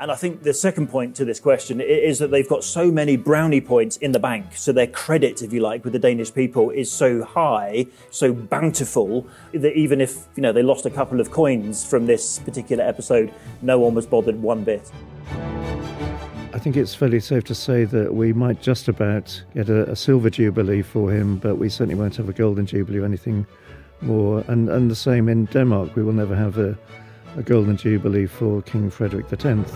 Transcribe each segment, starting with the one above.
And I think the second point to this question is that they've got so many brownie points in the bank. So their credit, if you like, with the Danish people is so high, so bountiful, that even if, you know, they lost a couple of coins from this particular episode, no one was bothered one bit. I think it's fairly safe to say that we might just about get a, a silver jubilee for him, but we certainly won't have a golden jubilee or anything more. And, and the same in Denmark, we will never have a, a golden jubilee for King Frederick X.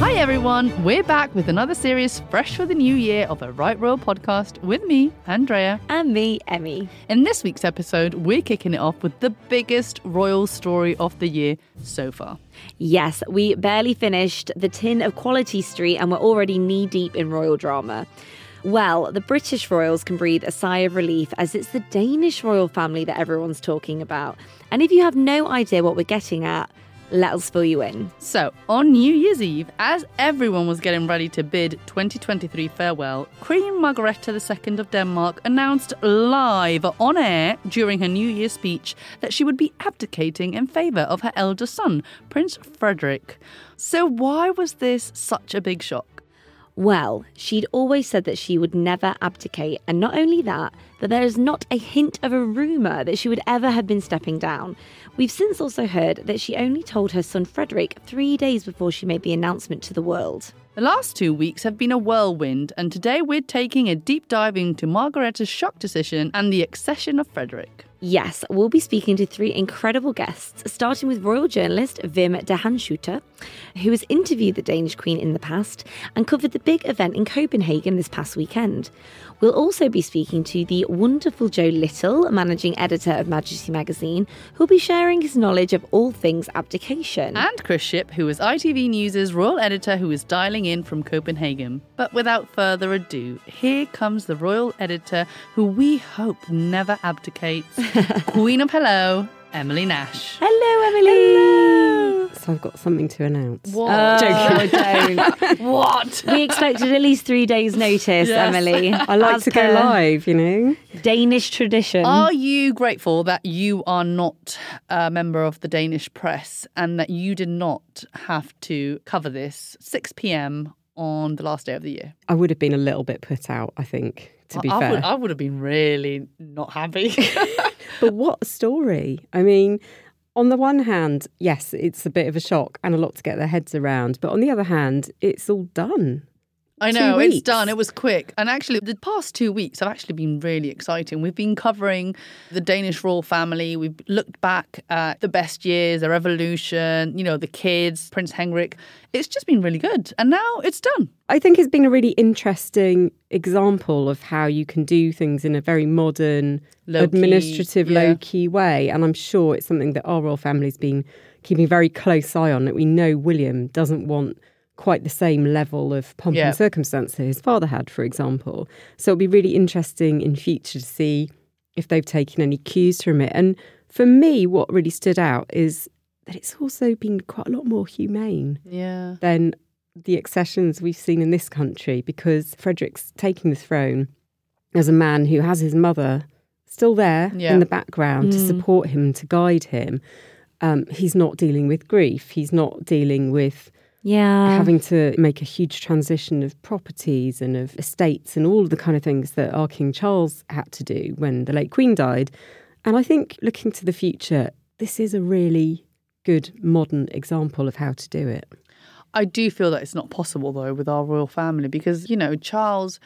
Hi everyone, we're back with another series fresh for the new year of a Right Royal podcast with me, Andrea. And me, Emmy. In this week's episode, we're kicking it off with the biggest royal story of the year so far. Yes, we barely finished the tin of Quality Street and we're already knee deep in royal drama. Well, the British royals can breathe a sigh of relief as it's the Danish royal family that everyone's talking about. And if you have no idea what we're getting at, let us fill you in. So, on New Year's Eve, as everyone was getting ready to bid 2023 farewell, Queen Margrethe II of Denmark announced live on air during her New Year speech that she would be abdicating in favour of her elder son, Prince Frederick. So, why was this such a big shock? Well, she'd always said that she would never abdicate, and not only that, but there is not a hint of a rumour that she would ever have been stepping down. We've since also heard that she only told her son Frederick three days before she made the announcement to the world. The last two weeks have been a whirlwind, and today we're taking a deep dive into Margaretta's shock decision and the accession of Frederick. Yes, we'll be speaking to three incredible guests, starting with royal journalist Wim Dehandschutter, who has interviewed the Danish Queen in the past and covered the big event in Copenhagen this past weekend. We'll also be speaking to the wonderful Joe Little, managing editor of Majesty magazine, who'll be sharing his knowledge of all things abdication. And Chris Ship, who is ITV News' royal editor who is dialing in from Copenhagen. But without further ado, here comes the royal editor who we hope never abdicates Queen of Hello, Emily Nash. Hello, Emily. So I've got something to announce. What? Oh, don't. what? We expected at least three days' notice, Yes. Emily. I like As to go live, you know. Danish tradition. Are you grateful that you are not a member of the Danish press and that you did not have to cover this 6 p.m. on the last day of the year? I would have been a little bit put out, I think, to be I, fair. Would, I would have been really not happy. But what a story. I mean, on the one hand, yes, it's a bit of a shock and a lot to get their heads around. But on the other hand, it's all done. I know it's done. It was quick, and actually, the past two weeks have actually been really exciting. We've been covering the Danish royal family. We've looked back at the best years, the revolution. You know, the kids, Prince Henrik. It's just been really good, and now it's done. I think it's been a really interesting example of how you can do things in a very modern, Low-key, administrative, yeah. low key way. And I'm sure it's something that our royal family's been keeping a very close eye on. That we know William doesn't want quite the same level of pomp and circumstance that his father had, for example. So it'll be really interesting in future to see if they've taken any cues from it. And for me, what really stood out is that it's also been quite a lot more humane Yeah. than the accessions we've seen in this country because Frederick's taking the throne as a man who has his mother still there Yeah. in the background to support him, to guide him. Um, he's not dealing with grief. He's not dealing with yeah. having to make a huge transition of properties and of estates and all of the kind of things that our King Charles had to do when the late Queen died. And I think looking to the future, this is a really good modern example of how to do it. I do feel that it's not possible though with our royal family because you know Charles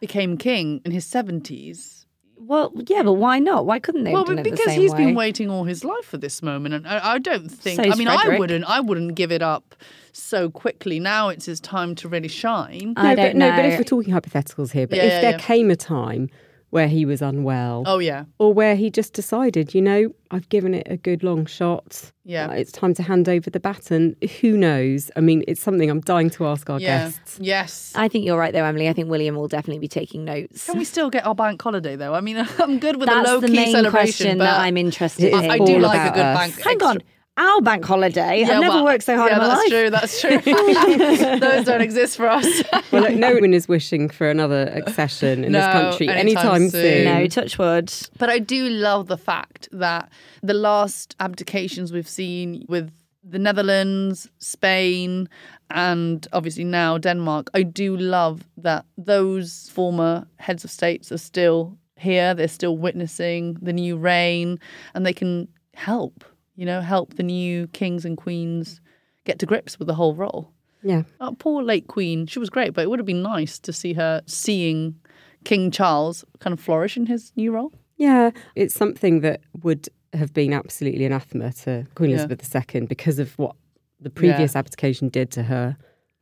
became king in his seventies. Well, yeah, but why not? Why couldn't they? Well, have done it the because same he's way? been waiting all his life for this moment, and I, I don't think. So's I mean, I wouldn't. I wouldn't give it up so quickly. Now it's his time to really shine. I no, don't but, no, but if we're talking hypotheticals here, but Yeah, if yeah, there yeah. came a time where he was unwell, Oh yeah, or where he just decided, you know, I've given it a good long shot. Yeah. uh, it's time to hand over the baton. Who knows? I mean, it's something I'm dying to ask our yeah, guests. yes. I think you're right, though, Emily. I think William will definitely be taking notes. Can we still get our bank holiday though? I mean, I'm good with That's a low the key main celebration, question but that I'm interested in. I, I do all like a good us. bank. Hang extra- on, our bank holiday. I've never well, worked so hard yeah, in my that's life. true. That's true. Those don't exist for us. Well, look, no one is wishing for another accession in this country anytime anytime, soon. soon. No, touch wood. But I do love the fact that the last abdications we've seen with the Netherlands, Spain, and obviously now Denmark, I do love that those former heads of states are still here. They're still witnessing the new reign and they can help, you know, help the new kings and queens get to grips with the whole role. Yeah. Oh, poor late queen. She was great, but it would have been nice to see her seeing King Charles kind of flourish in his new role. Yeah, it's something that would have been absolutely anathema to Queen Yeah. Elizabeth II because of what the previous abdication did to her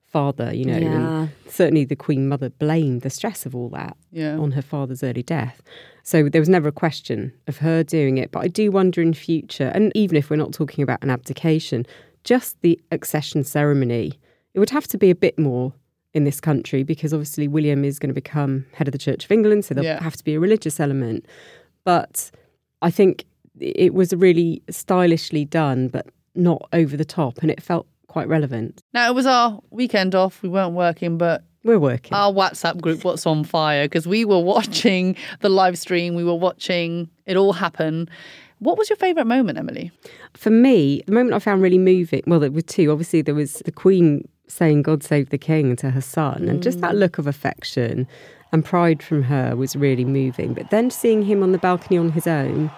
father, you know. Yeah. And certainly the Queen Mother blamed the stress of all that Yeah. on her father's early death. So there was never a question of her doing it. But I do wonder in future, and even if we're not talking about an abdication, just the accession ceremony, it would have to be a bit more in this country because obviously William is going to become head of the Church of England, so there'll Yeah. have to be a religious element. But I think it was really stylishly done, but not over the top, and it felt quite relevant. Now, it was our weekend off. We weren't working, but We're working. our WhatsApp group, What's on Fire, because we were watching the live stream. We were watching it all happen. What was your favourite moment, Emily? For me, the moment I found really moving, well, there were two. Obviously, there was the Queen saying, God save the King to her son, and just that look of affection and pride from her was really moving. But then seeing him on the balcony on his own,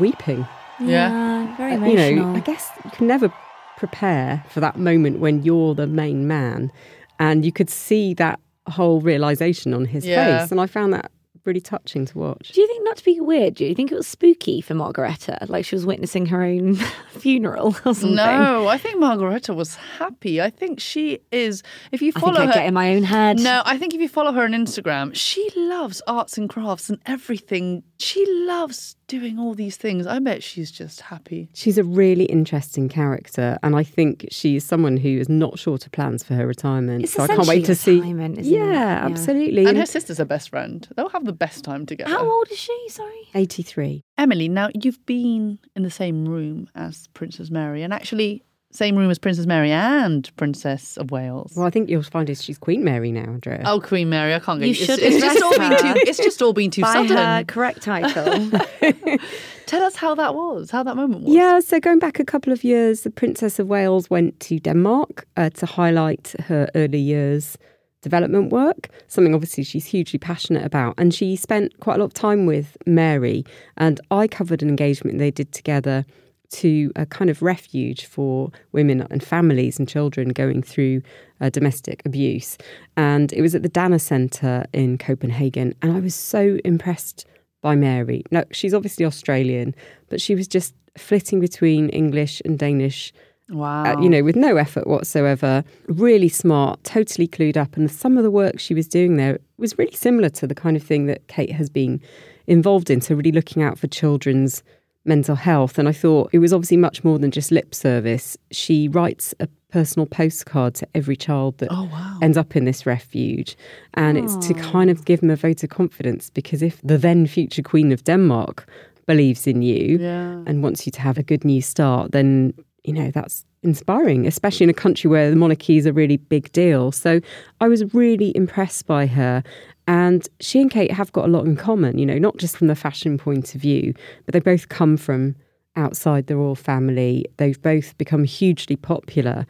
weeping. Yeah. very Uh, emotional. You know, I guess you can never prepare for that moment when you're the main man. And you could see that whole realization on his Yeah. face. And I found that really touching to watch. Do you think not to be weird? Do you think it was spooky for Margareta, like she was witnessing her own funeral or something? No, I think Margareta was happy. I think she is. If you I follow think I her, get in my own head. No, I think if you follow her on Instagram, she loves arts and crafts and everything. She loves doing all these things. I bet she's just happy. She's a really interesting character, and I think she's someone who is not short of plans for her retirement. It's so I can't wait to essentially see. retirement, isn't yeah, it? Yeah. absolutely. And And her sister's her best friend. They'll have the best time together. How old is she? Sorry. 83. Emily, now you've been in the same room as Princess Mary, and actually, same room as Princess Mary and Princess of Wales. Well, I think you'll find is she's Queen Mary now, Andrea. Oh, Queen Mary! I can't get You it's, should it's just all been too. It's just all been too By sudden. her correct title. Tell us how that was. How that moment was. Yeah, so going back a couple of years, the Princess of Wales went to Denmark uh, to highlight her early years development work, something obviously she's hugely passionate about. And she spent quite a lot of time with Mary, and I covered an engagement they did together to a kind of refuge for women and families and children going through uh, domestic abuse. And it was at the Danner Centre in Copenhagen. And I was so impressed by Mary. Now, she's obviously Australian, but she was just flitting between English and Danish, Wow. uh, you know, with no effort whatsoever. Really smart, totally clued up. And some of the work she was doing there was really similar to the kind of thing that Kate has been involved in. So, really looking out for children's mental health. And I thought it was obviously much more than just lip service. She writes a personal postcard to every child that Oh wow. ends up in this refuge. And it's to kind of give them a vote of confidence because if the then future Queen of Denmark believes in you Yeah. and wants you to have a good new start, then, you know, that's inspiring, especially in a country where the monarchy is a really big deal. So I was really impressed by her. And she and Kate have got a lot in common, you know, not just from the fashion point of view, but they both come from outside the royal family. They've both become hugely popular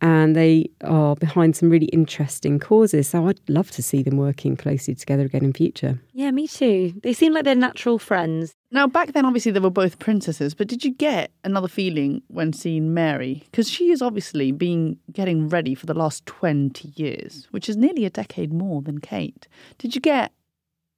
and they are behind some really interesting causes. So I'd love to see them working closely together again in future. yeah, me too. They seem like they're natural friends. Now, back then, obviously, they were both princesses, but did you get another feeling when seeing Mary? Because she has obviously been getting ready for the last 20 years, which is nearly a decade more than Kate. Did you get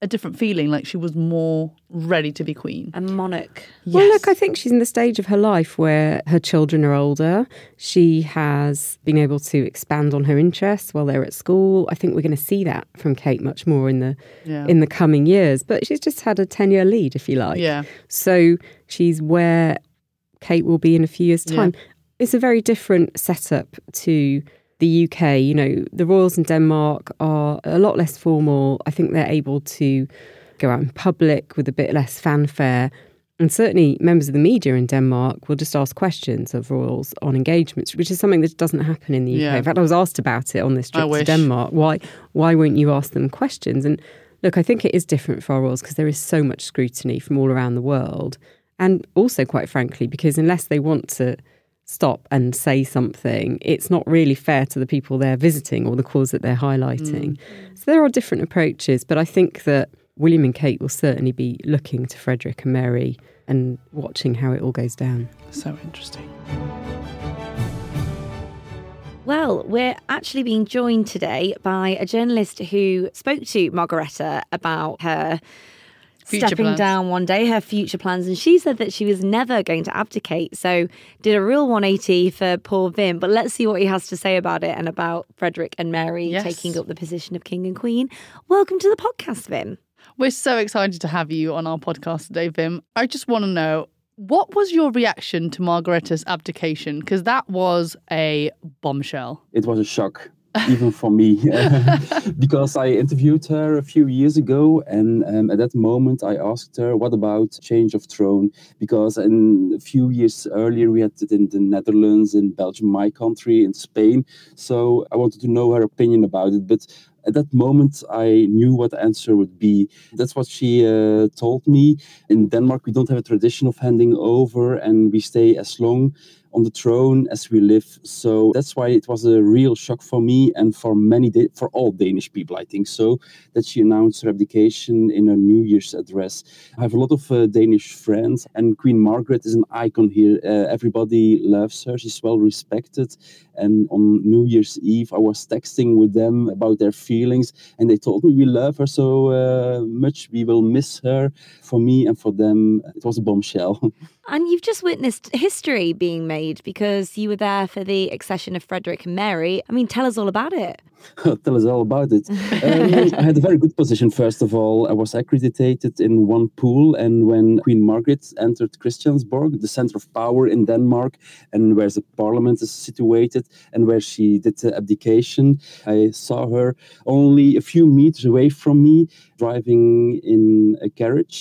a different feeling, like she was more ready to be queen? A monarch. Well, look, I think she's in the stage of her life where her children are older. She has been able to expand on her interests while they're at school. I think we're going to see that from Kate much more in the Yeah. in the coming years. But she's just had a ten year lead, if you like. yeah. So she's where Kate will be in a few years' Yeah. time. It's a very different setup to the UK. You know, the royals in Denmark are a lot less formal. I think they're able to go out in public with a bit less fanfare. And certainly, members of the media in Denmark will just ask questions of royals on engagements, which is something that doesn't happen in the UK. Yeah. In fact, I was asked about it on this I trip to wish. Denmark. Why, why won't you ask them questions? And look, I think it is different for our royals because there is so much scrutiny from all around the world. And also, quite frankly, because unless they want to stop and say something, it's not really fair to the people they're visiting or the cause that they're highlighting. Mm. So there are different approaches, but I think that William and Kate will certainly be looking to Frederick and Mary and watching how it all goes down. So interesting. Well, we're actually being joined today by a journalist who spoke to Margareta about her future stepping plans. down one day, her future plans, and she said that she was never going to abdicate. So did a real 180 for poor Wim. But let's see what he has to say about it and about Frederick and Mary yes. taking up the position of king and queen. Welcome to the podcast, Wim. We're so excited to have you on our podcast today, Wim. I just want to know what was your reaction to Margareta's abdication? Because that was a bombshell. It was a shock even for me, because I interviewed her a few years ago, and um, at that moment I asked her, "What about change of throne?" Because in a few years earlier we had it in the Netherlands, in Belgium, my country, in Spain. So I wanted to know her opinion about it, but at that moment i knew what the answer would be. That's what she uh, told me. In denmark we don't have a tradition of handing over and we stay as long on the throne as we live. So that's why it was a real shock for me and for many, for all Danish people, I think so, that she announced her abdication in her New Year's address. I have a lot of uh, Danish friends, and Queen Margaret is an icon here. Uh, everybody loves her. She's well respected. And on New Year's Eve, I was texting with them about their feelings, and they told me we love her so uh, much. We will miss her. For me and for them, it was a bombshell. And you've just witnessed history being made because you were there for the accession of Frederick and Mary. I mean, tell us all about it. tell us all about it. Um, I had a very good position, first of all. I was accredited in one pool, and when Queen Margaret entered Christiansborg, the center of power in Denmark, and where the parliament is situated, and where she did the abdication, I saw her only a few meters away from me, driving in a carriage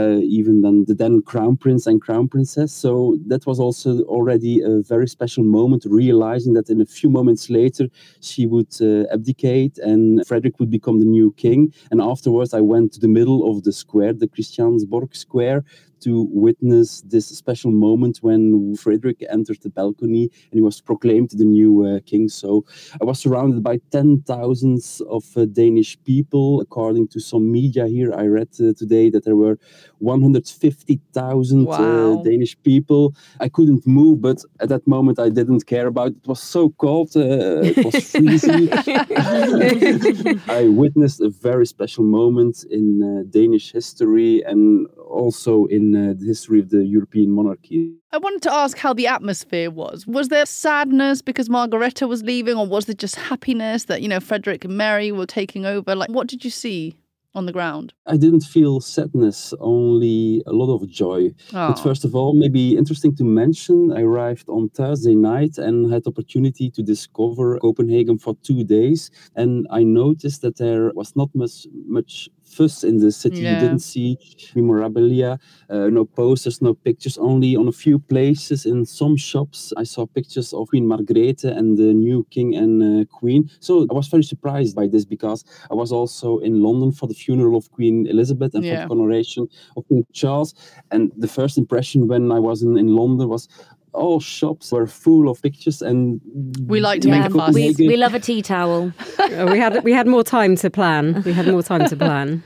uh, even than the then crown prince and crown princess. So that was also already a very special moment, realizing that in a few moments later she would uh, abdicate and Frederick would become the new king. And afterwards, I went to the middle of the square, the Christiansborg Square, to witness this special moment when Frederick entered the balcony and he was proclaimed the new uh, king. So I was surrounded by ten thousands of uh, Danish people. According to some media here, I read uh, today that there were 150,000 uh, wow. Danish people. I couldn't move, but at that moment I didn't care about it. It was so cold, uh, it was freezing. I witnessed a very special moment in uh, Danish history and also in uh, the history of the European monarchy. I wanted to ask how the atmosphere was. Was there sadness because Margareta was leaving, or was there just happiness that, you know, Frederick and Mary were taking over? Like, what did you see? on the ground? I didn't feel sadness, only a lot of joy. Oh. But first of all, maybe interesting to mention, I arrived on Thursday night and had opportunity to discover Copenhagen for two days. And I noticed that there was not much much fuss in the city. Yeah. You didn't see memorabilia, uh, no posters, no pictures, only on a few places in some shops. I saw pictures of Queen Margrethe and the new king and uh, queen. So I was very surprised by this because I was also in London for the funeral of Queen Elizabeth and yeah. for the coronation of King Charles. And the first impression when I was in, in London was, all shops were full of pictures and we like to yeah. make a fuss. We, we love a tea towel. we had we had more time to plan. We had more time to plan.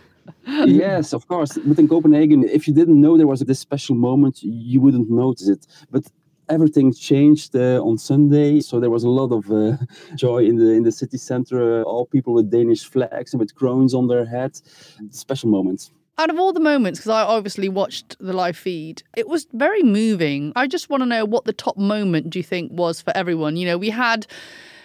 yes, of course. But in Copenhagen, if you didn't know there was this special moment, you wouldn't notice it. But everything changed uh, on Sunday, so there was a lot of uh, joy in the in the city center. Uh, all people with Danish flags and with crowns on their heads. Special moments out of all the moments, because I obviously watched the live feed, it was very moving. I just want to know what the top moment do you think was for everyone? You know, we had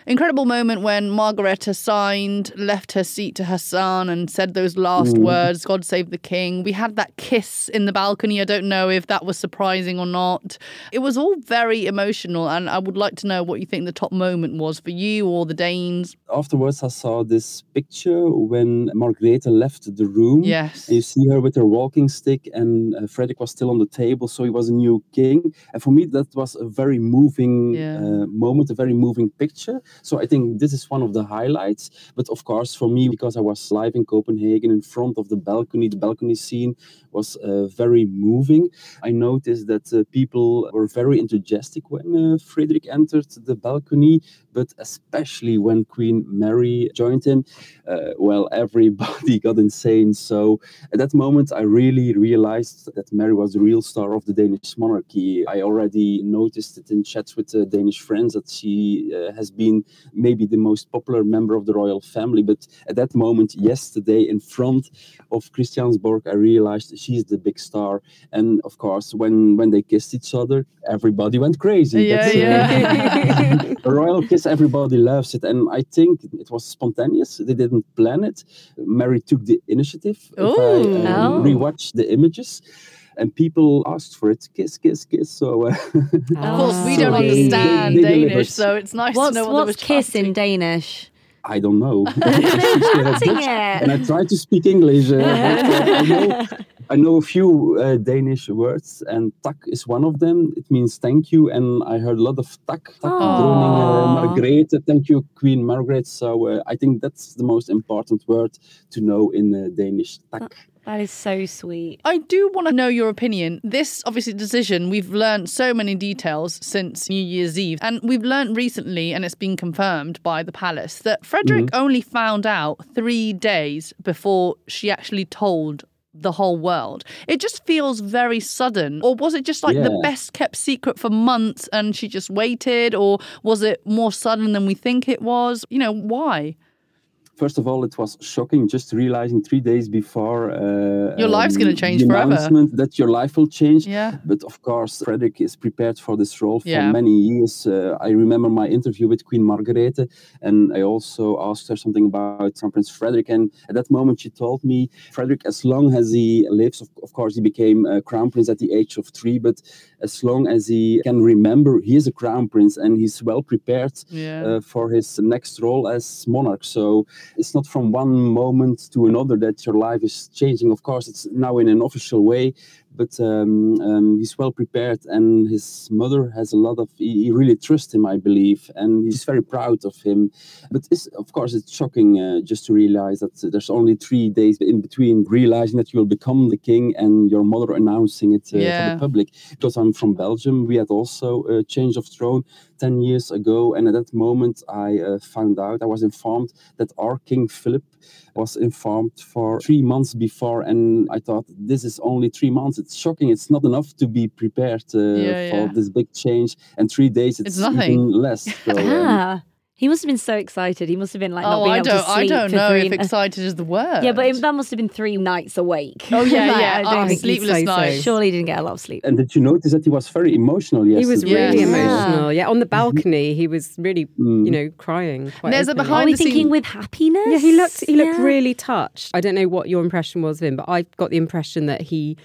incredible moment when Margareta signed, left her seat to her son, and said those last mm. words, God save the king. We had that kiss in the balcony. I don't know if that was surprising or not. It was all very emotional, and I would like to know what you think the top moment was for you or the Danes. Afterwards, I saw this picture when Margareta left the room. Yes. You see her with her walking stick, and uh, Frederick was still on the table, so he was a new king. And for me, that was a very moving yeah. uh, moment, a very moving picture So I think this is one of the highlights. But of course, for me, because I was live in Copenhagen in front of the balcony, the balcony scene was uh, very moving. I noticed that uh, people were very enthusiastic when uh, Frederick entered the balcony, but especially when Queen Mary joined him, uh, well, everybody got insane. So at that moment, I really realized that Mary was the real star of the Danish monarchy. I already noticed it in chats with uh, Danish friends that she uh, has been maybe the most popular member of the royal family. But at that moment, yesterday, in front of Christiansborg, I realized she's the big star. And of course, when when they kissed each other, everybody went crazy. Yeah, That's, uh, yeah. a royal kiss, everybody loves it. And I think it was spontaneous. They didn't plan it. Mary took the initiative. If I Ooh. um, Oh. rewatch the images, and people asked for it kiss, kiss, kiss. So, uh, Of course, we don't understand They- they Danish, so it's nice What's to know what they what's were kiss in. Danish? I don't know. And I try to speak English. Uh, but, uh, I, know, I know a few uh, Danish words, and tak is one of them. It means thank you, and I heard a lot of tak, tak, Dronning, uh, Aw. Margrethe, thank you, Queen Margaret. So uh, I think that's the most important word to know in uh, Danish. Tak. That is so sweet. I do want to know your opinion. This obviously decision, we've learned so many details since New Year's Eve, and we've learned recently, and it's been confirmed by the palace, that Frederick mm-hmm. only found out three days before she actually told the whole world. It just feels very sudden. Or was it just like the best kept secret for months and she just waited? Or was it more sudden than we think it was? You know, why? First of all, it was shocking just realizing three days before uh, Your life's gonna change the forever. announcement that your life will change. Yeah. But of course, Frederick is prepared for this role for Yeah. many years. Uh, I remember my interview with Queen Margarethe, and I also asked her something about Crown Prince Frederick. And at that moment, she told me, Frederick, as long as he lives, of, of course, he became a crown prince at the age of three, but as long as he can remember, he is a crown prince and he's well prepared Yeah. uh, for his next role as monarch. So it's not from one moment to another that your life is changing. Of course, it's now in an official way, but um, um, he's well prepared, and his mother has a lot of. He, he really trusts him, I believe, and he's very proud of him. But it's, of course, it's shocking uh, just to realize that there's only three days in between realizing that you will become the king and your mother announcing it uh, for the public. Because I'm from Belgium, we had also a change of throne 10 years ago. And at that moment, I uh, found out, I was informed that our King Philip was informed for three months before. And I thought, this is only three months. It's shocking. It's not enough to be prepared uh, Yeah, for yeah. this big change. And three days, it's, It's nothing. even less. So, um, Ah, he must have been so excited. He must have been like not oh, being I able don't, to I don't know three. if excited is the word. yeah, but it, that must have been three nights awake. Oh, yeah, Like, yeah. I Oh, think- sleepless so, so. nights. Surely he didn't get a lot of sleep. and did you notice that he was very emotional yesterday? He was really Yeah. emotional. Yeah, on the balcony, he was really, Mm. you know, crying. Quite There's a behind Are we the scene- thinking with happiness? Yeah, he looked he looked Yeah. really touched. I don't know what your impression was of him, but I got the impression that he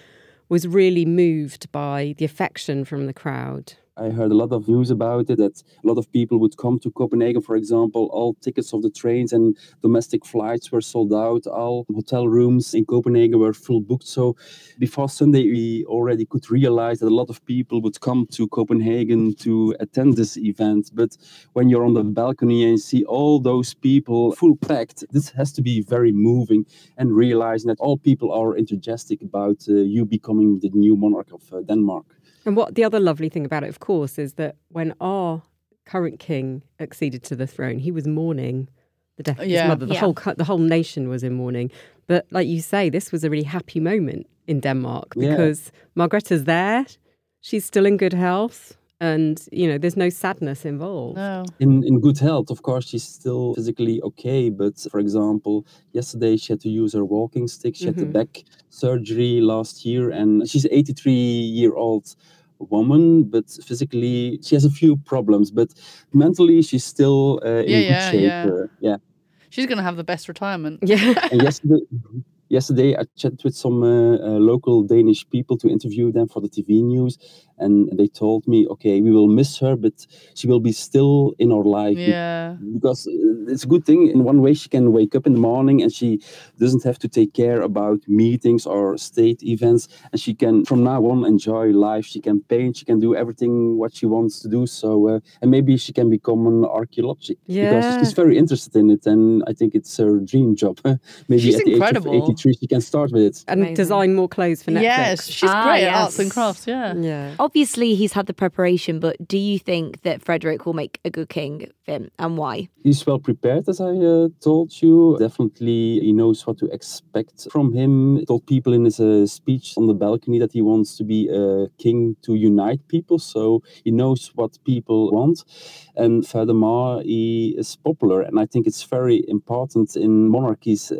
was really moved by the affection from the crowd. I heard a lot of news about it that a lot of people would come to Copenhagen, for example. All tickets of the trains and domestic flights were sold out. All hotel rooms in Copenhagen were full booked. So before Sunday, we already could realize that a lot of people would come to Copenhagen to attend this event. But when you're on the balcony and see all those people full packed, this has to be very moving and realizing that all people are enthusiastic about uh, you becoming the new monarch of uh, Denmark. And what the other lovely thing about it, of course, is that when our current king acceded to the throne, he was mourning the death of Yeah. his mother. The Yeah. whole the whole nation was in mourning. But like you say, this was a really happy moment in Denmark Yeah. because Margretha's there, she's still in good health, and you know there's no sadness involved. No. in in good health of course she's still physically okay but for example yesterday she had to use her walking stick she had the Mhm. back surgery last year and she's 83 year old woman but physically she has a few problems but mentally she's still uh, in Yeah, good yeah, shape yeah. uh, yeah She's going to have the best retirement. Yeah. and yesterday yesterday I chatted with some uh, uh, local Danish people to interview them for the TV news, and they told me, okay, we will miss her, but she will be still in our life. Yeah. Because uh, it's a good thing. In one way, she can wake up in the morning and she doesn't have to take care about meetings or state events, and she can from now on enjoy life. She can paint, she can do everything what she wants to do. So, uh, and maybe she can become an archaeologist Yeah. because she's very interested in it, and I think it's her dream job. maybe She's at the incredible. age of 83, she can start with it. And Amazing. design more clothes for Netflix. Yes, she's Ah, great at arts and crafts. Yeah. Yeah. Obviously, he's had the preparation, but do you think that Frederick will make a good king, Wim, and why? He's well prepared, as I uh, told you. Definitely, he knows what to expect from him. He told people in his uh, speech on the balcony that he wants to be a king to unite people. So he knows what people want. And furthermore, he is popular. And I think it's very important in monarchies uh,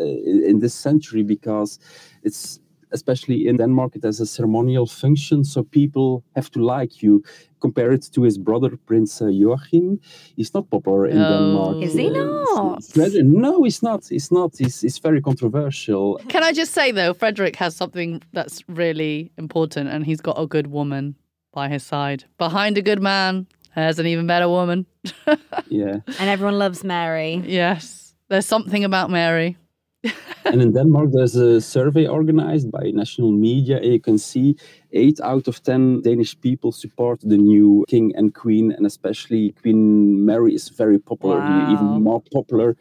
in this century because it's especially in Denmark, it has a ceremonial function, so people have to like you. Compare it to his brother, Prince uh, Joachim. He's not popular in Oh. Denmark. Is he not? Frederick- no, he's not. He's not. He's, he's very controversial. Can I just say though, Frederick has something that's really important, and he's got a good woman by his side. Behind a good man, there's an even better woman. Yeah. And everyone loves Mary. Yes, there's something about Mary. and in Denmark, there's a survey organized by national media, and you can see eight out of ten Danish people support the new king and queen, and especially Queen Mary is very popular, Wow. even more popular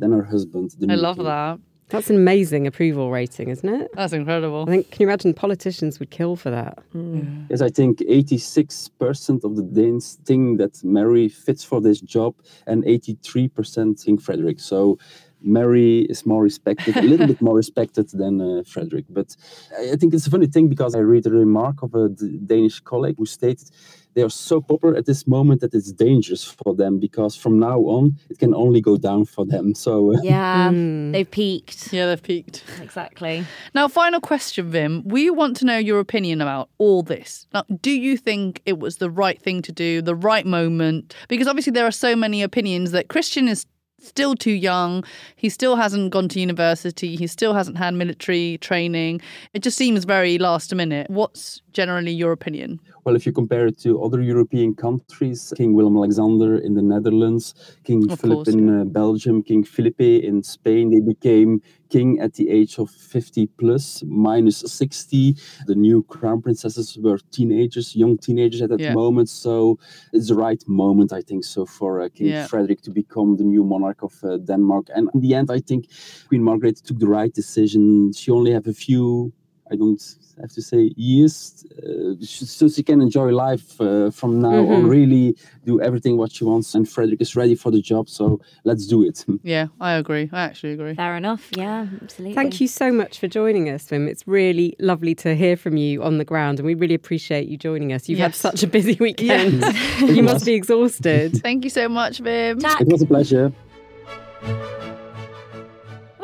than her husband. the I love king. that. That's an amazing approval rating, isn't it? That's incredible. I think, can you imagine politicians would kill for that? Mm. Yes, I think 86% of the Danes think that Mary fits for this job, and 83% think Frederick. So Mary is more respected, a little bit more respected than uh, Frederick. But I I think it's a funny thing because I read a remark of a D- Danish colleague who stated they are so popular at this moment that it's dangerous for them because from now on it can only go down for them. So uh, Yeah, they've peaked. Yeah, they've peaked. Exactly. Now, final question, Wim. We want to know your opinion about all this. Now, do you think it was the right thing to do, the right moment? Because obviously, there are so many opinions that Christian is still too young. He still hasn't gone to university. He still hasn't had military training. It just seems very last minute. What's generally your opinion? Well, if you compare it to other European countries, King Willem Alexander in the Netherlands, King Of Philip course, in uh, Belgium, King Felipe in Spain, they became king at the age of 50 plus, minus 60. The new crown princesses were teenagers, young teenagers at that Yeah. moment. So it's the right moment, I think, so for uh, King Yeah. Frederick to become the new monarch of uh, Denmark. And in the end, I think Queen Margaret took the right decision. She only have a few I don't have to say years, uh, so she can enjoy life uh, from now on. Mm-hmm. Really do everything what she wants, and Frederick is ready for the job. So let's do it. Yeah, I agree. I actually agree. Fair enough. Yeah, absolutely. Thank you so much for joining us, Wim. It's really lovely to hear from you on the ground, and we really appreciate you joining us. You've had such a busy weekend. you must be exhausted. Thank you so much, Wim. Jack, It was a pleasure.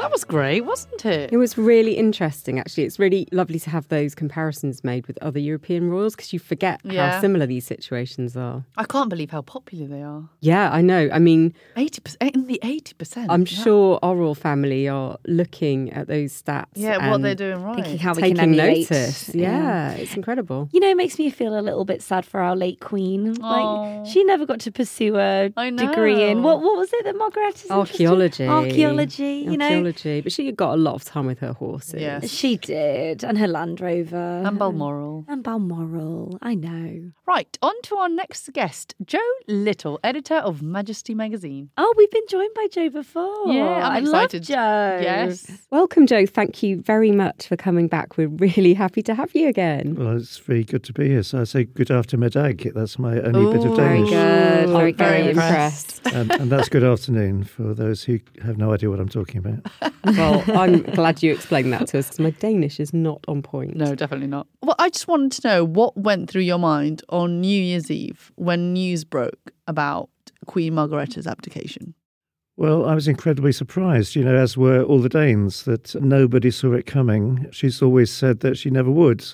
That was great, wasn't it? It was really interesting, actually. It's really lovely to have those comparisons made with other European royals because you forget Yeah. how similar these situations are. I can't believe how popular they are. Yeah, I know. I mean, 80%, in the 80%. I'm Yeah. sure our royal family are looking at those stats. Yeah, what they're doing right. thinking how we taking can emulate. notice. Yeah, it's incredible. You know, it makes me feel a little bit sad for our late queen. Aw. Like she never got to pursue a I degree in what what was it that Margaret is interested? Archaeology. Archaeology, you know. Archaeology. But she got a lot of time with her horses. Yes. She did, and her Land Rover. and Balmoral. And Balmoral, I know. Right, on to our next guest, Joe Little, editor of Majesty magazine. Oh, we've been joined by Joe before. Yeah, I'm I excited. Love Joe. Yes. Welcome, Joe. Thank you very much for coming back. We're really happy to have you again. Well, it's very good to be here. So I say good aftermiddag. That's my only bit of Ooh, Very good. Oh, very, very good. impressed. and, and that's good afternoon for those who have no idea what I'm talking about. Well, I'm glad you explained that to us because my Danish is not on point. No, definitely not. Well, I just wanted to know what went through your mind on New Year's Eve when news broke about Queen Margaretha's abdication. Well, I was incredibly surprised, you know, as were all the Danes, that nobody saw it coming. She's always said that she never would.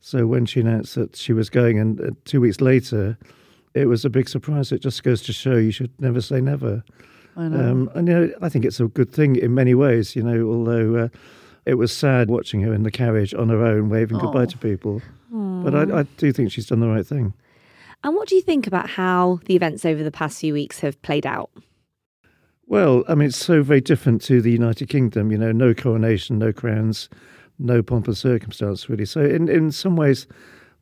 So when she announced that she was going, and uh, two weeks later, it was a big surprise. It just goes to show you should never say never. I know. Um, and you know, I think it's a good thing in many ways. You know, although uh, it was sad watching her in the carriage on her own, waving goodbye Oh. to people. But I, I do think she's done the right thing. And what do you think about how the events over the past few weeks have played out? Well, I mean, it's so very different to the United Kingdom. You know, no coronation, no crowns, no pomp and circumstance, really. So, in, in some ways,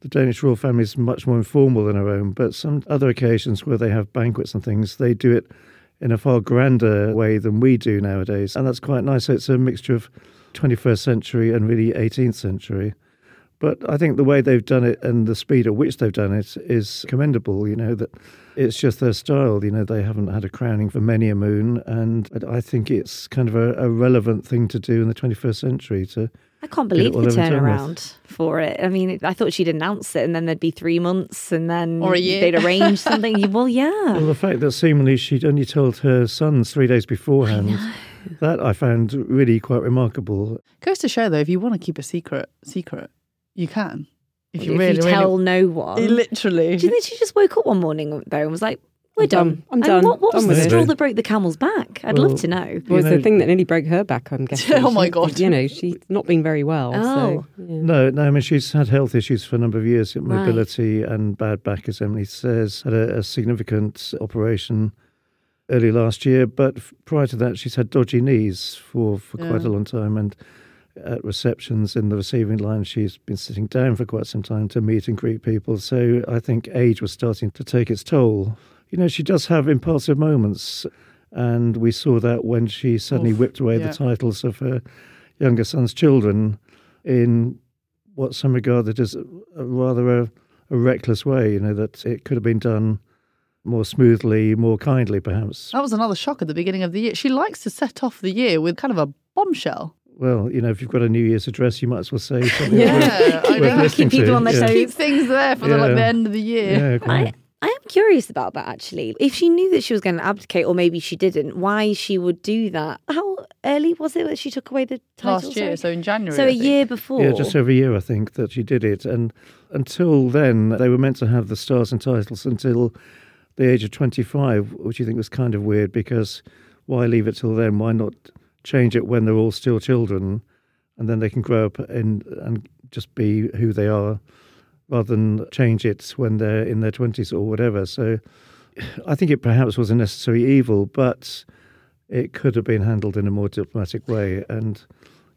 the Danish royal family is much more informal than our own. But some other occasions where they have banquets and things, they do it in a far grander way than we do nowadays. And that's quite nice. So it's a mixture of 21st century and really 18th century. But I think the way they've done it and the speed at which they've done it is commendable. You know, that it's just their style. You know, they haven't had a crowning for many a moon. And I think it's kind of a, a relevant thing to do in the 21st century to I can't believe the over and done with. turnaround for it. I mean, I thought she'd announce it and then there'd be three months and then Or a year. they'd arrange something. well, yeah. Well, the fact that seemingly she'd only told her sons three days beforehand, that I found really quite remarkable. Goes to show though, if you want to keep a secret, secret, you can. If you if really, you really, tell no one. literally. Do you think she just woke up one morning though and was like, "We're I'm done. done. I'm And done. What, what was Done the with it. straw that broke the camel's back? I'd Well, love to know. It was know- the thing that nearly broke her back, I'm guessing. Oh my She- God. You know, she's not been very well. Oh. So, yeah. No, no, I mean, she's had health issues for a number of years, mobility and bad back, as Emily says, had a, a significant operation early last year. But prior to that, she's had dodgy knees for, for quite Yeah. a long time. And at receptions in the receiving line, she's been sitting down for quite some time to meet and greet people. So I think age was starting to take its toll. You know, she does have impulsive moments. And we saw that when she suddenly Oof, whipped away yeah. the titles of her younger son's children in what some regarded as a, a rather a, a reckless way, you know, that it could have been done more smoothly, more kindly, perhaps. That was another shock at the beginning of the year. She likes to set off the year with kind of a bombshell. Well, you know, if you've got a New Year's address, you might as well say something. Yeah, worth- I worth know. Keep people to. on their yeah. toes. Keep things there for the, like, the end of the year. Yeah, I, quite. I am curious about that actually. If she knew that she was going to abdicate, or maybe she didn't, why she would do that? How early was it that she took away the title? Last year, so in January. so I a think. year before. Yeah, just over a year, I think, that she did it. And until then, they were meant to have the stars and titles until the age of 25, which I think was kind of weird because why leave it till then? Why not change it when they're all still children and then they can grow up and, and just be who they are rather than change it when they're in their 20s or whatever. So I think it perhaps was a necessary evil, but it could have been handled in a more diplomatic way. And,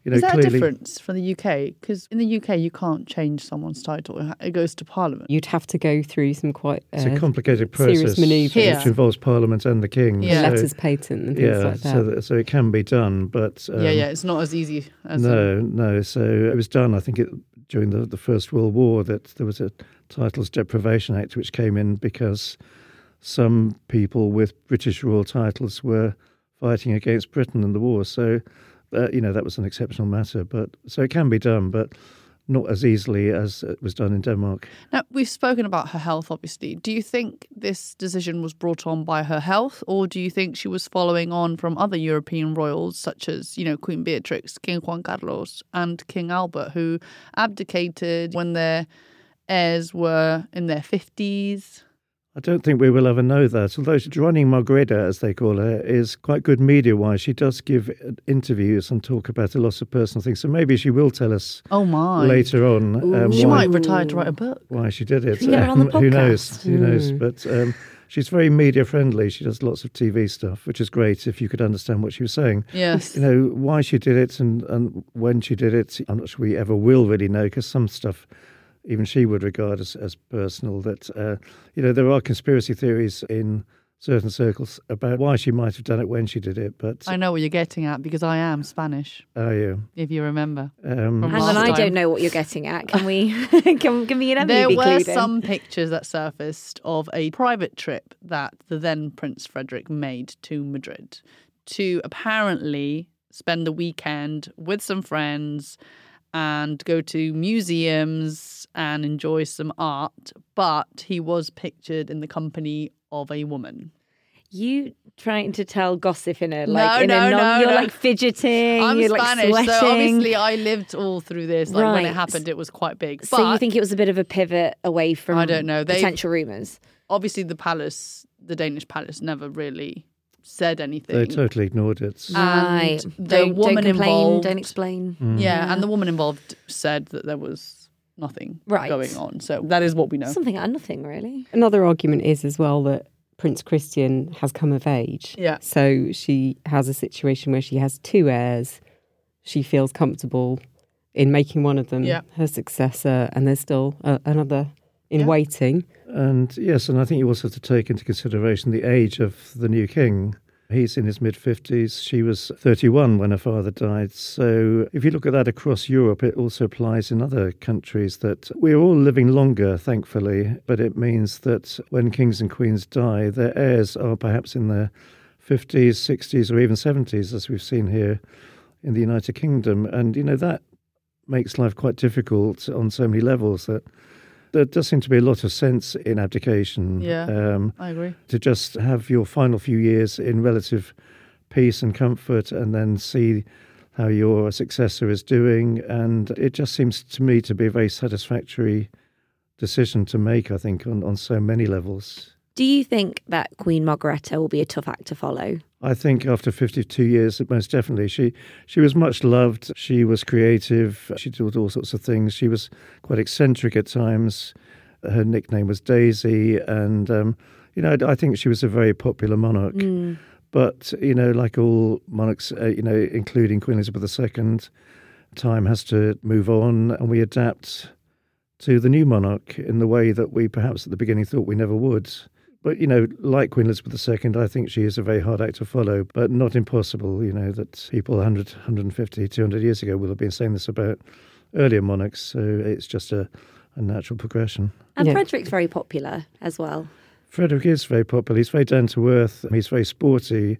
you know, Is that clearly. a difference from the UK? Because in the UK, you can't change someone's title. It goes to Parliament. You'd have to go through some quite It's uh, a complicated process manoeuvres. Here. which involves Parliament and the King. Yeah. So, letters patent and things yeah, like that. so that, so it can be done, but um, yeah, yeah, it's not as easy as. no, no. So it was done. I think it, during the, the First World War that there was a Titles Deprivation Act which came in because some people with British royal titles were fighting against Britain in the war. So uh, you know that was an exceptional matter, but so it can be done, but not as easily as it was done in Denmark. Now, we've spoken about her health, obviously. Do you think this decision was brought on by her health, or do you think she was following on from other European royals, such as, you know, Queen Beatrix, King Juan Carlos, and King Albert, who abdicated when their heirs were in their 50s? I don't think we will ever know that. Although Dronning Margrethe, as they call her, is quite good media-wise. She does give interviews and talk about a lot of personal things. So maybe she will tell us Oh, my. later on um, She why, might retire to write a book. why she did it. Should we on the Um, Who knows? podcast? Who knows? But um, she's very media-friendly. She does lots of TV stuff, which is great if you could understand what she was saying. Yes. You know, why she did it and, and when she did it, I'm not sure we ever will really know because some stuff even she would regard as, as personal. That, uh, you know, there are conspiracy theories in certain circles about why she might have done it when she did it. But, I know what you're getting at because I am Spanish, oh, yeah. if you remember. Um, From Hang on, I don't know what you're getting at. Can we? can, can me and Emily There were clued in? some pictures that surfaced of a private trip that the then Prince Frederick made to Madrid to apparently spend the weekend with some friends and go to museums and enjoy some art. But he was pictured in the company of a woman. You trying to tell gossip in a No, like in no, a non, no, you're no. like fidgeting. I'm you're Spanish, like so obviously I lived all through this. Like when it happened, it was quite big. so But you think it was a bit of a pivot away from I don't know. They- potential rumors? obviously the palace, the Danish palace, never really said anything. They totally ignored it. Right. And the don't, woman don't complain, involved- don't explain. Mm. Yeah, and the woman involved said that there was nothing Right. going on. So that is what we know. Something and of nothing, really. Another argument is as well that Prince Christian has come of age. Yeah. So she has a situation where she has two heirs. She feels comfortable in making one of them Yeah. her successor, and there's still uh, another in Yeah. waiting. And yes, and I think you also have to take into consideration the age of the new king. He's in his mid 50s. She was 31 when her father died. So if you look at that across Europe, it also applies in other countries that we're all living longer, thankfully. But it means that when kings and queens die, their heirs are perhaps in their 50s, 60s, or even 70s, as we've seen here in the United Kingdom. And, you know, that makes life quite difficult on so many levels that there does seem to be a lot of sense in abdication. Yeah. Um, I agree. to just have your final few years in relative peace and comfort and then see how your successor is doing. And it just seems to me to be a very satisfactory decision to make, I think, on, on so many levels. Do you think that Queen Margrethe will be a tough act to follow? I think after 52 years, most definitely. She she was much loved. She was creative. She did all sorts of things. She was quite eccentric at times. Her nickname was Daisy, and um, you know I, I think she was a very popular monarch. But you know, like all monarchs, uh, you know, including Queen Elizabeth II, time has to move on, and we adapt to the new monarch in the way that we perhaps at the beginning thought we never would. But, you know, like Queen Elizabeth II, I think she is a very hard act to follow, but not impossible. You know, that people 100, 150, 200 years ago will have been saying this about earlier monarchs. So it's just a, a natural progression. And Yeah. Frederik's very popular as well. Frederik is very popular. He's very down to earth. He's very sporty.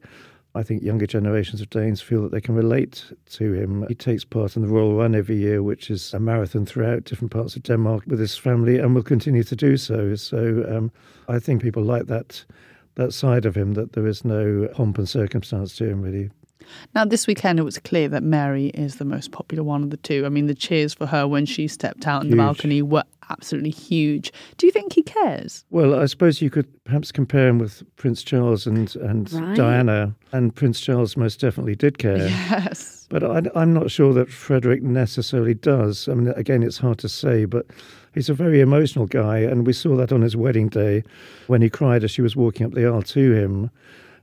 I think younger generations of Danes feel that they can relate to him. He takes part in the Royal Run every year, which is a marathon throughout different parts of Denmark with his family, and will continue to do so. So um, I think people like that that side of him. That there is no pomp and circumstance to him, really. Now, this weekend, it was clear that Mary is the most popular one of the two. I mean, the cheers for her when she stepped out in the balcony were absolutely huge. Do you think he cares? Well, I suppose you could perhaps compare him with Prince Charles and and Right. Diana, and Prince Charles most definitely did care. Yes. But I, I'm not sure that Frederik necessarily does. I mean, again, it's hard to say, but he's a very emotional guy, and we saw that on his wedding day when he cried as she was walking up the aisle to him.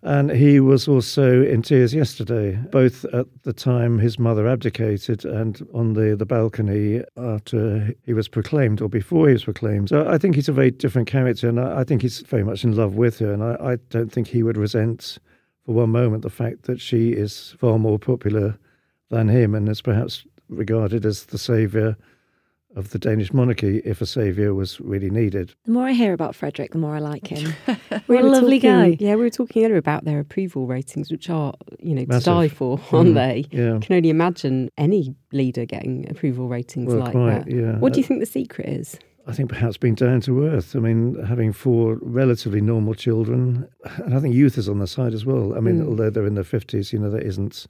And he was also in tears yesterday, both at the time his mother abdicated and on the, the balcony after he was proclaimed or before he was proclaimed. So I think he's a very different character, and I, I think he's very much in love with her. And I, I don't think he would resent for one moment the fact that she is far more popular than him and is perhaps regarded as the saviour of the Danish monarchy if a saviour was really needed. The more I hear about Frederik, the more I like him. We What a lovely talking- guy. Yeah, we were talking earlier about their approval ratings, which are, you know, Massive. to die for, aren't Mm, they? Yeah. I can only imagine any leader getting approval ratings Well, like quite, that. yeah. What do you think the secret is? I think perhaps being down to earth. I mean, having four relatively normal children, and I think youth is on the side as well. I mean, Mm. although they're in their fifties, you know, that isn't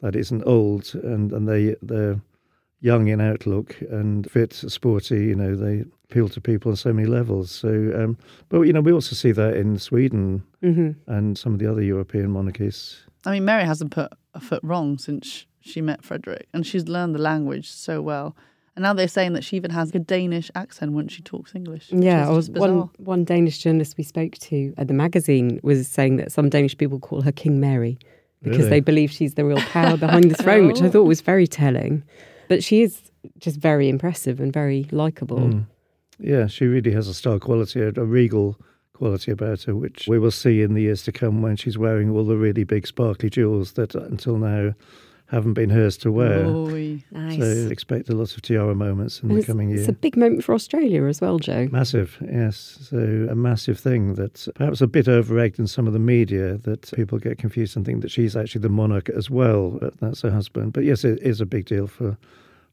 that isn't old, and and they they're young in outlook and fit, sporty. You know, they appeal to people on so many levels. So, um, but you know, we also see that in Sweden hmm and some of the other European monarchies. I mean, Mary hasn't put a foot wrong since she met Frederik, and she's learned the language so well. And now they're saying that she even has a Danish accent when she talks English. Yeah, was one one Danish journalist we spoke to at the magazine was saying that some Danish people call her King Mary because Really? they believe she's the real power behind the throne, which I Oh. thought was very telling. But she is just very impressive and very likable. Mm. Yeah, she really has a star quality, a, a regal quality about her, which we will see in the years to come when she's wearing all the really big sparkly jewels that until now haven't been hers to wear. Oy. Nice. So expect a lot of tiara moments in And the coming coming it's a big moment for Australia as well, Joe. Massive, yes. So a massive thing that perhaps a bit over-egged in some of the media that people get confused and think that she's actually the monarch as well. But that's her husband. But yes, it is a big deal for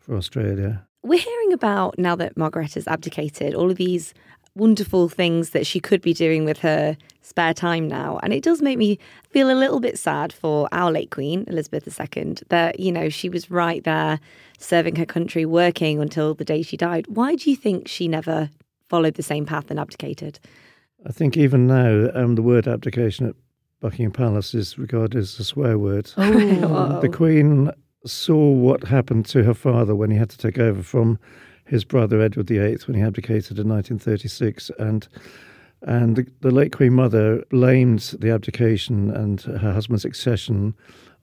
for Australia. We're hearing about now that Margaret has abdicated, all of these wonderful things that she could be doing with her spare time now. And it does make me feel a little bit sad for our late Queen, Elizabeth II, that, you know, she was right there serving her country, working until the day she died. Why do you think she never followed the same path and abdicated? I think even now, um, the word abdication at Buckingham Palace is regarded as a swear word. Oh. The Queen saw what happened to her father when he had to take over from his brother Edward VIII when he abdicated in 1936, and and the, the late Queen Mother blamed the abdication and her husband's accession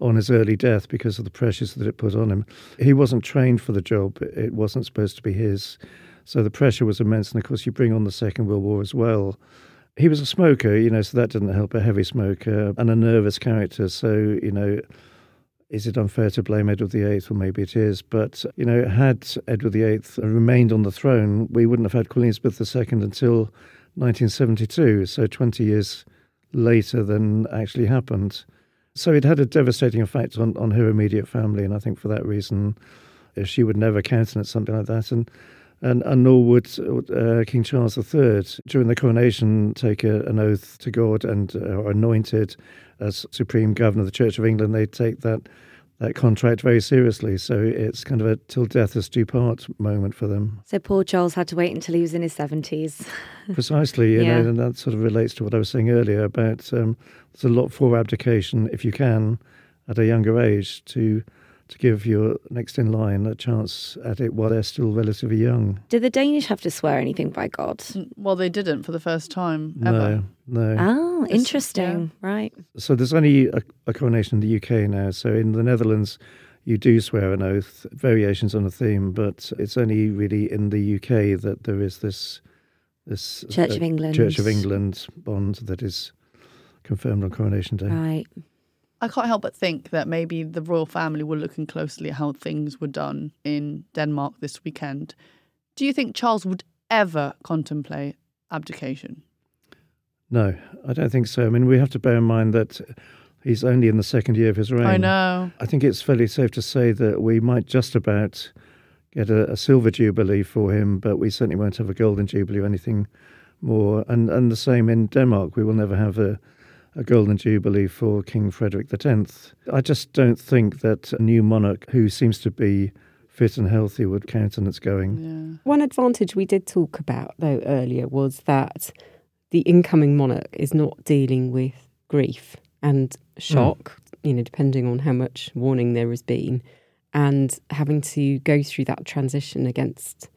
on his early death because of the pressures that it put on him. He wasn't trained for the job; it wasn't supposed to be his, so the pressure was immense. And of course, you bring on the Second World War as well. He was a smoker, you know, so that didn't help. A heavy smoker and a nervous character, so you know is it unfair to blame Edward VIII? Well, maybe it is. But, you know, had Edward VIII remained on the throne, we wouldn't have had Queen Elizabeth II until 1972, so 20 years later than actually happened. So it had a devastating effect on, on her immediate family, and I think for that reason, she would never countenance something like that. And and, and nor would uh, King Charles III during the coronation take a, an oath to God and uh, are anointed as supreme governor of the Church of England. They take that that contract very seriously. So it's kind of a till death us do part moment for them. So poor Charles had to wait until he was in his 70s. Precisely, you Yeah. know, and that sort of relates to what I was saying earlier about um, there's a lot for abdication if you can at a younger age to to give your next in line a chance at it while they're still relatively young. Did the Danish have to swear anything by God? Well, they didn't for the first time ever. No, no. Oh, It's- interesting. Right. So there's only a, a coronation in the UK now. So in the Netherlands, you do swear an oath, variations on a theme, but it's only really in the UK that there is this this Church uh, of England. Church of England bond that is confirmed on coronation day. Right. I can't help but think that maybe the royal family were looking closely at how things were done in Denmark this weekend. Do you think Charles would ever contemplate abdication? No, I don't think so. I mean, we have to bear in mind that he's only in the second year of his reign. I know. I think it's fairly safe to say that we might just about get a, a silver jubilee for him, but we certainly won't have a golden jubilee or anything more. And and the same in Denmark, we will never have a, a golden jubilee for King Frederik X. I just don't think that a new monarch who seems to be fit and healthy would countenance going. Yeah. One advantage we did talk about, though, earlier was that the incoming monarch is not dealing with grief and shock, hmm. you know, depending on how much warning there has been, and having to go through that transition against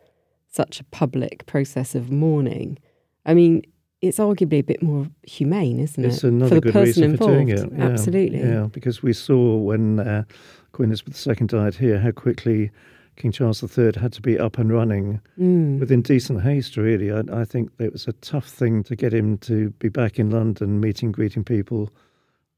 such a public process of mourning. I mean, it's arguably a bit more humane, isn't It's it? another for the good person reason involved. for doing it. Yeah, Absolutely. Yeah, because we saw when uh, Queen Elizabeth II died here how quickly King Charles III had to be up and running Mm. with indecent haste, really. I, I think it was a tough thing to get him to be back in London meeting, greeting people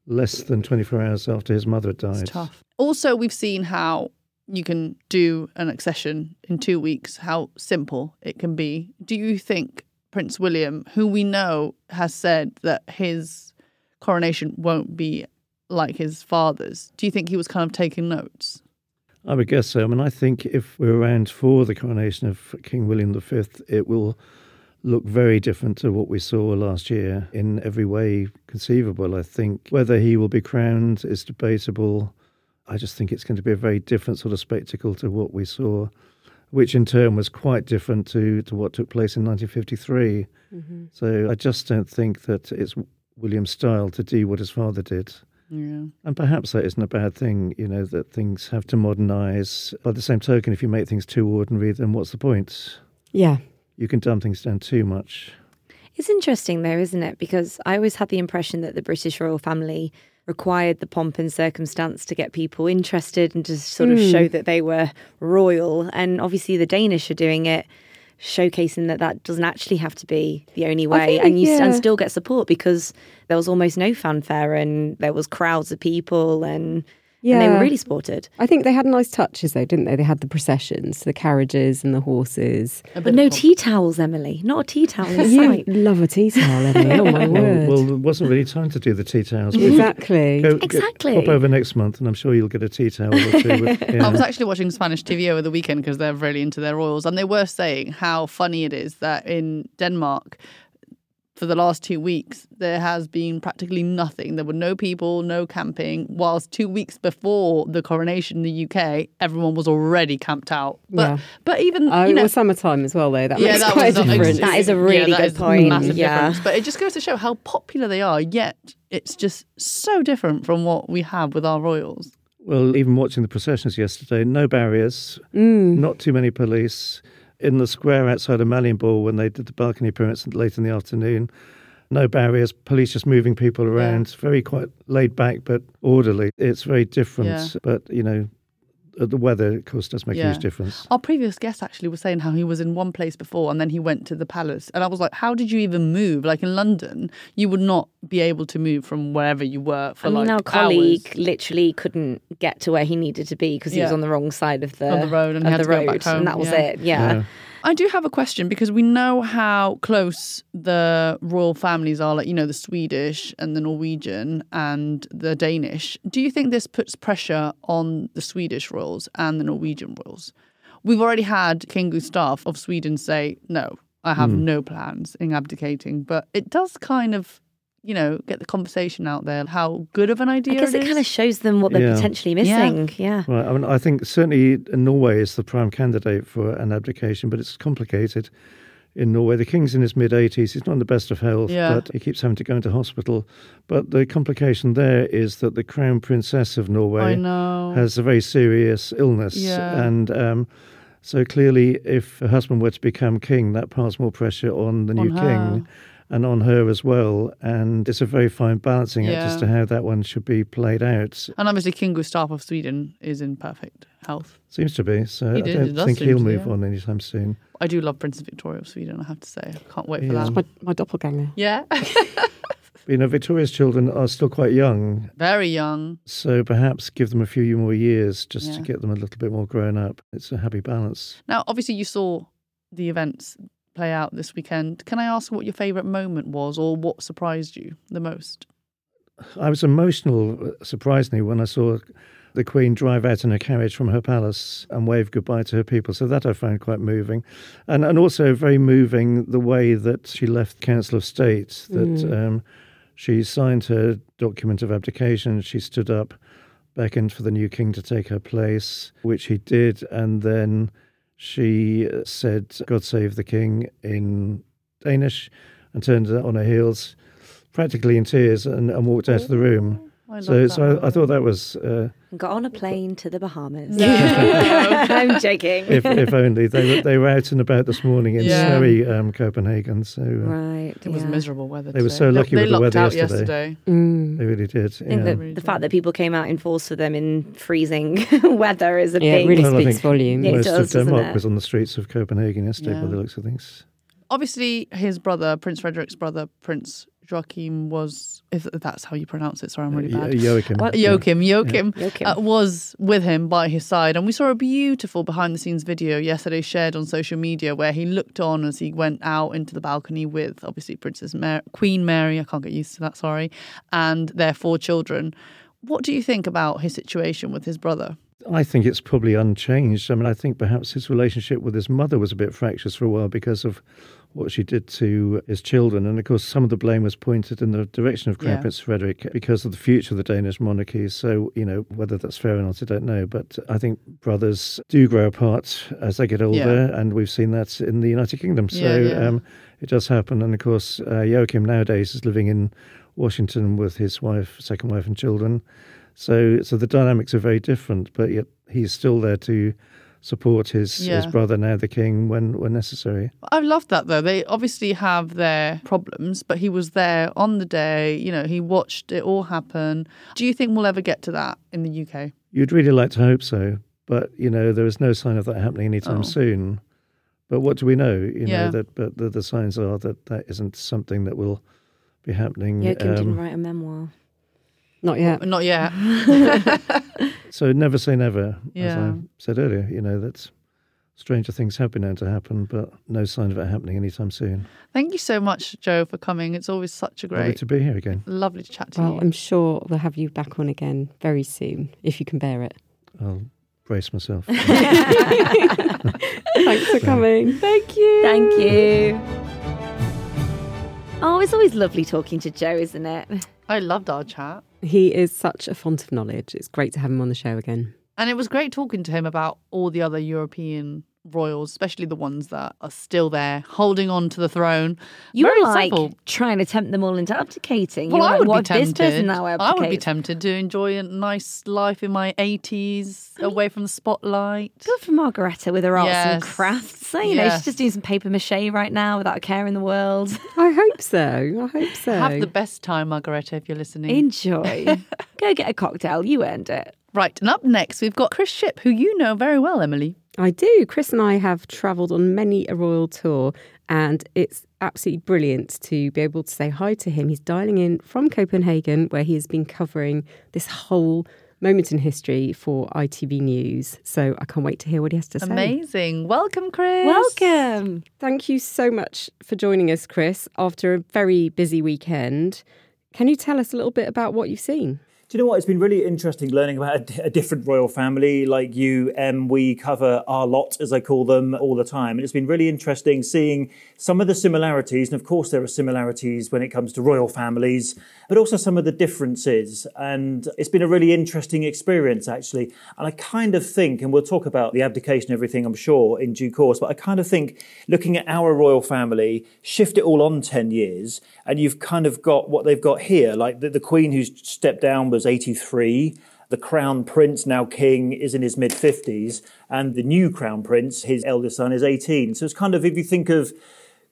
less than 24 hours after his mother had died. It's tough. Also, we've seen how you can do an accession in two weeks, how simple it can be. Do you think Prince William, who we know has said that his coronation won't be like his father's, do you think he was kind of taking notes? I would guess so. I mean, I think if we're around for the coronation of King William V, it will look very different to what we saw last year in every way conceivable. I think whether he will be crowned is debatable. I just think it's going to be a very different sort of spectacle to what we saw, which in turn was quite different to, to what took place in 1953. Mm-hmm. So I just don't think that it's William's style to do what his father did. Yeah. And perhaps that isn't a bad thing, you know, that things have to modernise. By the same token, if you make things too ordinary, then what's the point? Yeah. You can dumb things down too much. It's interesting, though, isn't it? Because I always had the impression that the British royal family required the pomp and circumstance to get people interested and to sort of Hmm. show that they were royal. And obviously, the Danish are doing it, showcasing that that doesn't actually have to be the only way. think, And you s and still get support because there was almost no fanfare and there was crowds of people and, and they were really supported. I think they had nice touches, though, didn't they? They had the processions, the carriages, and the horses. But no of tea towels, Emily. Not a tea towel in You sight. love a tea towel, Emily. Oh my Well, word! well, there wasn't really time to do the tea towels. but if you exactly. Go, go- Exactly. pop over next month, and I'm sure you'll get a tea towel or two. With, yeah. I was actually watching Spanish TV over the weekend because they're really into their royals, and they were saying how funny it is that in Denmark, for the last two weeks, there has been practically nothing. There were no people, no camping. Whilst two weeks before the coronation in the UK, everyone was already camped out. But Yeah. but even Oh, you it know, was summertime as well, though. That yeah, makes that quite was a difference. That is a yeah, really that good is point. Massive Yeah. difference. But it just goes to show how popular they are. Yet it's just so different from what we have with our royals. Well, even watching the processions yesterday, no barriers, Mm. not too many police. In the square outside of Amalienborg, when they did the balcony appearance late in the afternoon, no barriers, police just moving people around, very quite laid back but orderly. It's very different, Yeah. but you know, Uh, the weather, of course, does make a huge difference. Our previous guest actually was saying how he was in one place before and then he went to the palace. And I was like, how did you even move? Like in London, you would not be able to move from wherever you were for I mean, like our colleague hours. literally couldn't get to where he needed to be because he was on the wrong side of the, Of the road and he of had the to go road, back home, and that was yeah. it. Yeah. I do have a question because we know how close the royal families are, like, you know, the Swedish and the Norwegian and the Danish. Do you think this puts pressure on the Swedish royals and the Norwegian royals? We've already had King Gustav of Sweden say, no, I have hmm. no plans in abdicating. But it does kind of, you know, get the conversation out there how good of an I idea guess it it is. kind of shows them what they're Yeah. potentially missing. Yeah. Right. I mean, I think certainly Norway is the prime candidate for an abdication, but it's complicated in Norway. The king's in his mid 80s. He's not in the best of health, Yeah. but he keeps having to go into hospital. But the complication there is that the crown princess of Norway has a very serious illness. Yeah. And um, so clearly, if her husband were to become king, that piles more pressure on the new On her. king. And on her as well. And it's a very fine balancing act as to how that one should be played out. and obviously, King Gustav of Sweden is in perfect health. Seems to be. So He I did, don't think he'll to, move yeah. on anytime soon. I do love Princess Victoria of Sweden, I have to say. I can't wait for Yeah. that. My, my doppelganger. Yeah. You know, Victoria's children are still quite young, Very young. so perhaps give them a few more years just to get them a little bit more grown up. It's a happy balance. Now, obviously, you saw the events play out this weekend. Can I ask what your favourite moment was or what surprised you the most? I was emotional, uh, surprisingly, when I saw the Queen drive out in her carriage from her palace and wave goodbye to her people. So that I found quite moving. And, and also very moving the way that she left Council of State, that um, she signed her document of abdication, she stood up, beckoned for the new king to take her place, which he did, and then she said, God save the king in Danish, and turned on her heels, practically in tears, and, and walked out of the room. I So, so I, I thought that was, uh, And got on a plane to the Bahamas. No. I'm joking. if, if only they were they were out and about this morning in Yeah. snowy um, Copenhagen. So uh, right. It was yeah. miserable weather. They were so lucky they, with the lucked weather out yesterday. Mm. they really did. I think Yeah. that Really the fact that people came out in force for them in freezing weather is a Yeah, big. it really Well, speaks think volumes. Yeah, it Most does, of Denmark was on the streets of Copenhagen yesterday, by Yeah. the looks of things. Obviously, his brother, Prince Frederik's brother, Prince Joachim, was, if that's how you pronounce it, sorry, I'm really bad. Joachim. Well, yeah. Joachim, Joachim, Joachim. Uh, was with him by his side. And we saw a beautiful behind the scenes video yesterday shared on social media where he looked on as he went out into the balcony with obviously Princess Mar- Queen Mary, I can't get used to that, sorry, and their four children. What do you think about his situation with his brother? I think it's probably unchanged. I mean, I think perhaps his relationship with his mother was a bit fractious for a while because of what she did to his children. And of course, some of the blame was pointed in the direction of Crown Yeah. Prince Frederik because of the future of the Danish monarchy. So, you know, whether that's fair or not, I don't know. But I think brothers do grow apart as they get older. And we've seen that in the United Kingdom. So yeah. Um, it does happen. And of course, uh, Joachim nowadays is living in Washington with his wife, second wife, and children. So, so the dynamics are very different, but yet he's still there to support his, his brother, now the king, when when necessary. I love that though. They obviously have their problems, but he was there on the day. You know, he watched it all happen. Do you think we'll ever get to that in the UK? You'd really like to hope so, but you know there is no sign of that happening anytime Oh. soon. But what do we know? You Yeah. know that, but the, the signs are that that isn't something that will be happening. Joachim didn't um, write a memoir. Not yet. Not yet. so never say never, yeah. as Yeah. I said earlier. You know that stranger things have been known to happen, but no sign of it happening anytime soon. Thank you so much, Joe, for coming. It's always such a Lovely great, to be here again. lovely to chat to Well, you. I'm sure we'll have you back on again very soon if you can bear it. I'll brace myself. Thanks for coming. Thank you. Thank you. Oh, it's always lovely talking to Joe, isn't it? I loved our chat. He is such a font of knowledge. It's great to have him on the show again. And it was great talking to him about all the other European royals, especially the ones that are still there, holding on to the throne. You Very were like insightful. trying to tempt them all into abdicating. Well, you were I like, would what be tempted. now I would be tempted to enjoy a nice life in my 80s, away from the spotlight. Good for Margrethe with her arts and crafts. So, you know, she's just doing some paper mache right now without a care in the world. I hope so. I hope so. Have the best time, Margrethe, if you're listening. Enjoy. Go get a cocktail. You earned it. Right, and up next, we've got Chris Ship, who you know very well, Emily. I do. Chris and I have travelled on many a royal tour, and it's absolutely brilliant to be able to say hi to him. He's dialing in from Copenhagen, where he has been covering this whole moment in history for ITV News. So I can't wait to hear what he has to say. Amazing. Welcome, Chris. Welcome. Thank you so much for joining us, Chris, after a very busy weekend. Can you tell us a little bit about what you've seen? Do you know what? It's been really interesting learning about a, different royal family like you. Um, we cover our lot, as I call them, all the time. And it's been really interesting seeing some of the similarities. And of course, there are similarities when it comes to royal families, but also some of the differences. And it's been a really interesting experience, actually. And I kind of think, and we'll talk about the abdication, everything, I'm sure, in due course, but I kind of think looking at our royal family, shift it all on 10 years, and you've kind of got what they've got here. Like the, the Queen who's stepped down was 83. The Crown Prince, now King, is in his mid 50s. And the new Crown Prince, his eldest son, is 18. So it's kind of, if you think of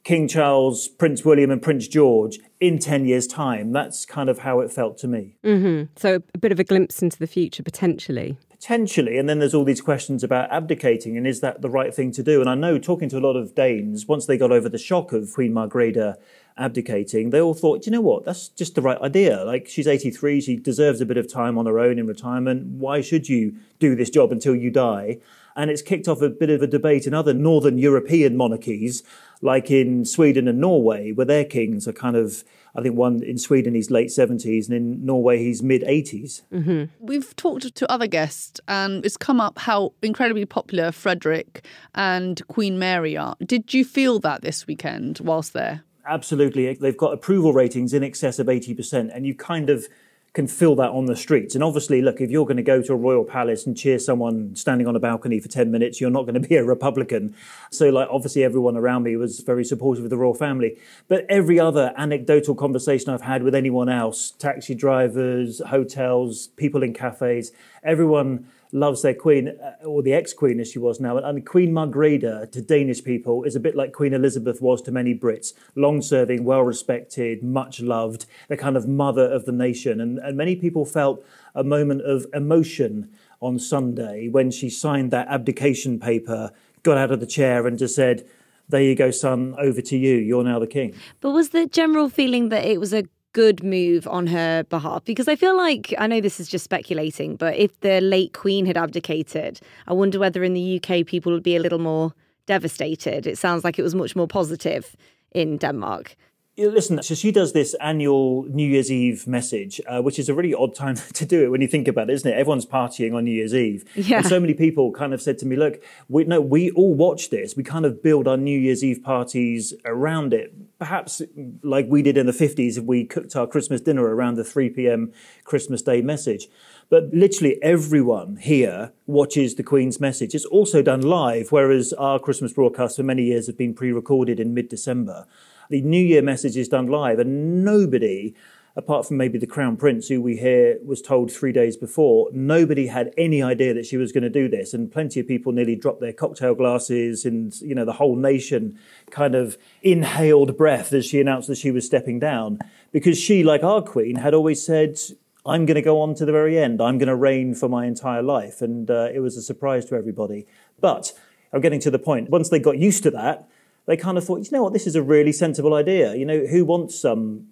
King Charles, Prince William, and Prince George in 10 years' time, that's kind of how it felt to me. Mm-hmm. So, a bit of a glimpse into the future, potentially. Potentially, and then there's all these questions about abdicating and is that the right thing to do? And I know talking to a lot of Danes, once they got over the shock of Queen Margrethe abdicating, they all thought, you know what, that's just the right idea. Like she's 83, she deserves a bit of time on her own in retirement. Why should you do this job until you die? And it's kicked off a bit of a debate in other northern European monarchies, like in Sweden and Norway, where their kings are kind of, I think one in Sweden he's late 70s, and in Norway he's mid 80s. Mm-hmm. We've talked to other guests, and it's come up how incredibly popular Frederik and Queen Mary are. Did you feel that this weekend whilst there? Absolutely. They've got approval ratings in excess of 80%, and you kind of can feel that on the streets. And obviously, look, if you're going to go to a royal palace and cheer someone standing on a balcony for 10 minutes, you're not going to be a Republican. So, like, obviously, everyone around me was very supportive of the royal family. But every other anecdotal conversation I've had with anyone else taxi drivers, hotels, people in cafes everyone loves their queen, uh, or the ex-queen as she was now. And Queen Margrethe to Danish people is a bit like Queen Elizabeth was to many Brits. Long-serving, well-respected, much loved, the kind of mother of the nation. And, and many people felt a moment of emotion on Sunday when she signed that abdication paper, got out of the chair and just said, there you go, son, over to you. You're now the king. But was the general feeling that it was a good move on her behalf? Because I feel like, I know this is just speculating, but if the late Queen had abdicated, I wonder whether in the UK people would be a little more devastated. It sounds like it was much more positive in Denmark. Yeah, Listen, so she does this annual New Year's Eve message, uh, which is a really odd time to do it when you think about it, isn't it? Everyone's partying on New Year's Eve. Yeah. And so many people kind of said to me, look, we, no, we all watch this. We kind of build our New Year's Eve parties around it. Perhaps like we did in the 50s if we cooked our Christmas dinner around the 3 p.m. Christmas Day message. But literally everyone here watches the Queen's message. It's also done live, whereas our Christmas broadcasts for many years have been pre-recorded in mid-December. The New Year message is done live, and nobody, apart from maybe the Crown Prince, who we hear was told three days before, nobody had any idea that she was going to do this. And plenty of people nearly dropped their cocktail glasses, and you know the whole nation kind of inhaled breath as she announced that she was stepping down, because she, like our Queen, had always said. I'm going to go on to the very end. I'm going to reign for my entire life. And uh, it was a surprise to everybody. But I'm getting to the point. Once they got used to that, they kind of thought, you know what, this is a really sensible idea. You know, who wants um,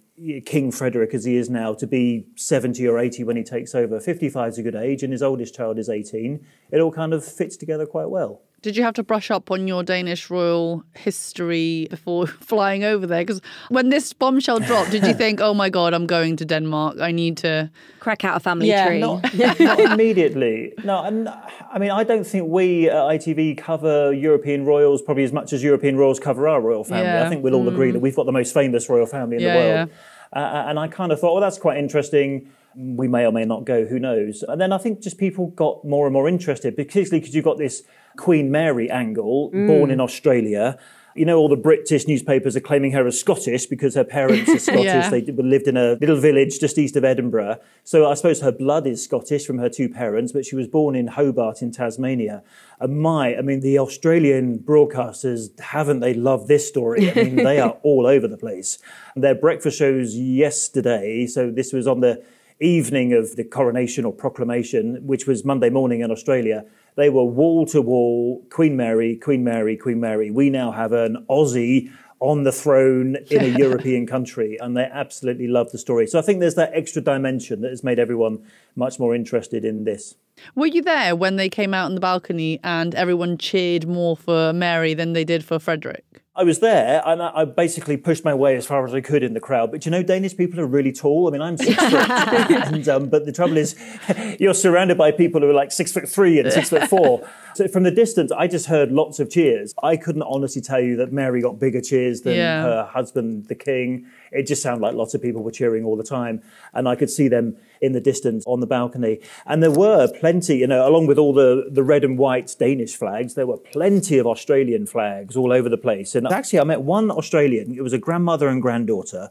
King Frederik as he is now to be 70 or 80 when he takes over? 55 is a good age, and his oldest child is 18. It all kind of fits together quite well. Did you have to brush up on your Danish royal history before flying over there? Because when this bombshell dropped, did you think, oh my God, I'm going to Denmark? I need to. Crack out a family Yeah, tree. not, not immediately. No, and I mean, I don't think we at ITV cover European royals probably as much as European royals cover our royal family. Yeah. I think we'll all agree that we've got the most famous royal family in Yeah, the world. Uh, and I kind of thought, well, that's quite interesting. We may or may not go, who knows? And then I think just people got more and more interested, particularly because you've got this Queen Mary angle, mm. born in Australia. You know, all the British newspapers are claiming her as Scottish because her parents are Scottish. Yeah. They lived in a little village just east of Edinburgh. So I suppose her blood is Scottish from her two parents, but she was born in Hobart in Tasmania. And my, I mean, the Australian broadcasters, haven't they loved this story? I mean, they are all over the place. Their breakfast shows yesterday, so this was on the evening of the coronation or proclamation, which was Monday morning in Australia, they were wall to wall Queen Mary, Queen Mary, Queen Mary. We now have an Aussie on the throne in a European country, and they absolutely love the story. So I think there's that extra dimension that has made everyone much more interested in this. Were you there when they came out on the balcony and everyone cheered more for Mary than they did for Frederik? I was there and I basically pushed my way as far as I could in the crowd. But you know, Danish people are really tall. I mean, I'm six foot. And, um, but the trouble is, you're surrounded by people who are like six foot three and six foot four. So from the distance, I just heard lots of cheers. I couldn't honestly tell you that Mary got bigger cheers than Yeah. her husband, the king. It just sounded like lots of people were cheering all the time. And I could see them in the distance on the balcony. And there were plenty, you know, along with all the, the red and white Danish flags, there were plenty of Australian flags all over the place. And actually, I met one Australian, it was a grandmother and granddaughter,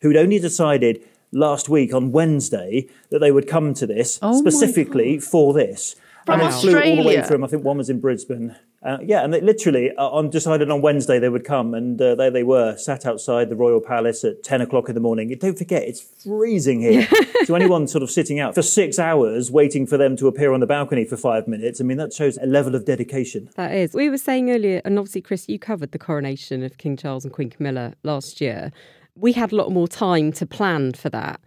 who'd only decided last week on Wednesday that they would come to this Oh specifically for this. From and they flew all the way from, I think one was in Brisbane. Uh, yeah, and they literally uh, on decided on Wednesday they would come, and uh, there they were, sat outside the Royal Palace at 10 o'clock in the morning. Don't forget, it's freezing here. so anyone sort of sitting out for six hours waiting for them to appear on the balcony for five minutes, I mean, that shows a level of dedication. That is. We were saying earlier, and obviously, Chris, you covered the coronation of King Charles and Queen Camilla last year. We had a lot more time to plan for that,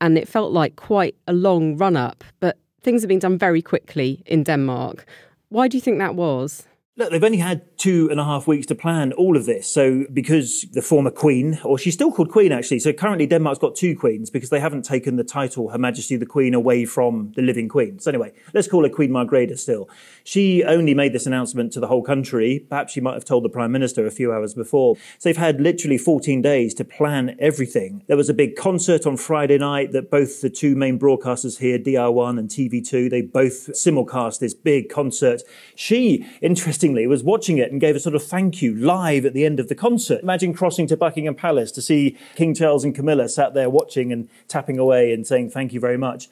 and it felt like quite a long run up, but things have been done very quickly in Denmark. Why do you think that was? Look, they've only had two and a half weeks to plan all of this. So, because the former queen, or she's still called queen actually, so currently Denmark's got two queens because they haven't taken the title Her Majesty the Queen away from the living queen. So, anyway, let's call her Queen Margrethe still. She only made this announcement to the whole country. Perhaps she might have told the Prime Minister a few hours before. So, they've had literally 14 days to plan everything. There was a big concert on Friday night that both the two main broadcasters here, DR1 and TV2, they both simulcast this big concert. She, interestingly, was watching it and gave a sort of thank you live at the end of the concert. Imagine crossing to Buckingham Palace to see King Charles and Camilla sat there watching and tapping away and saying thank you very much.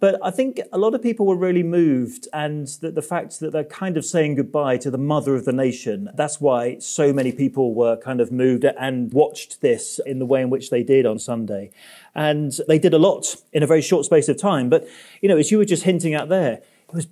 But I think a lot of people were really moved, and that the fact that they're kind of saying goodbye to the mother of the nation. That's why so many people were kind of moved and watched this in the way in which they did on Sunday. And they did a lot in a very short space of time. But, you know, as you were just hinting at there, it was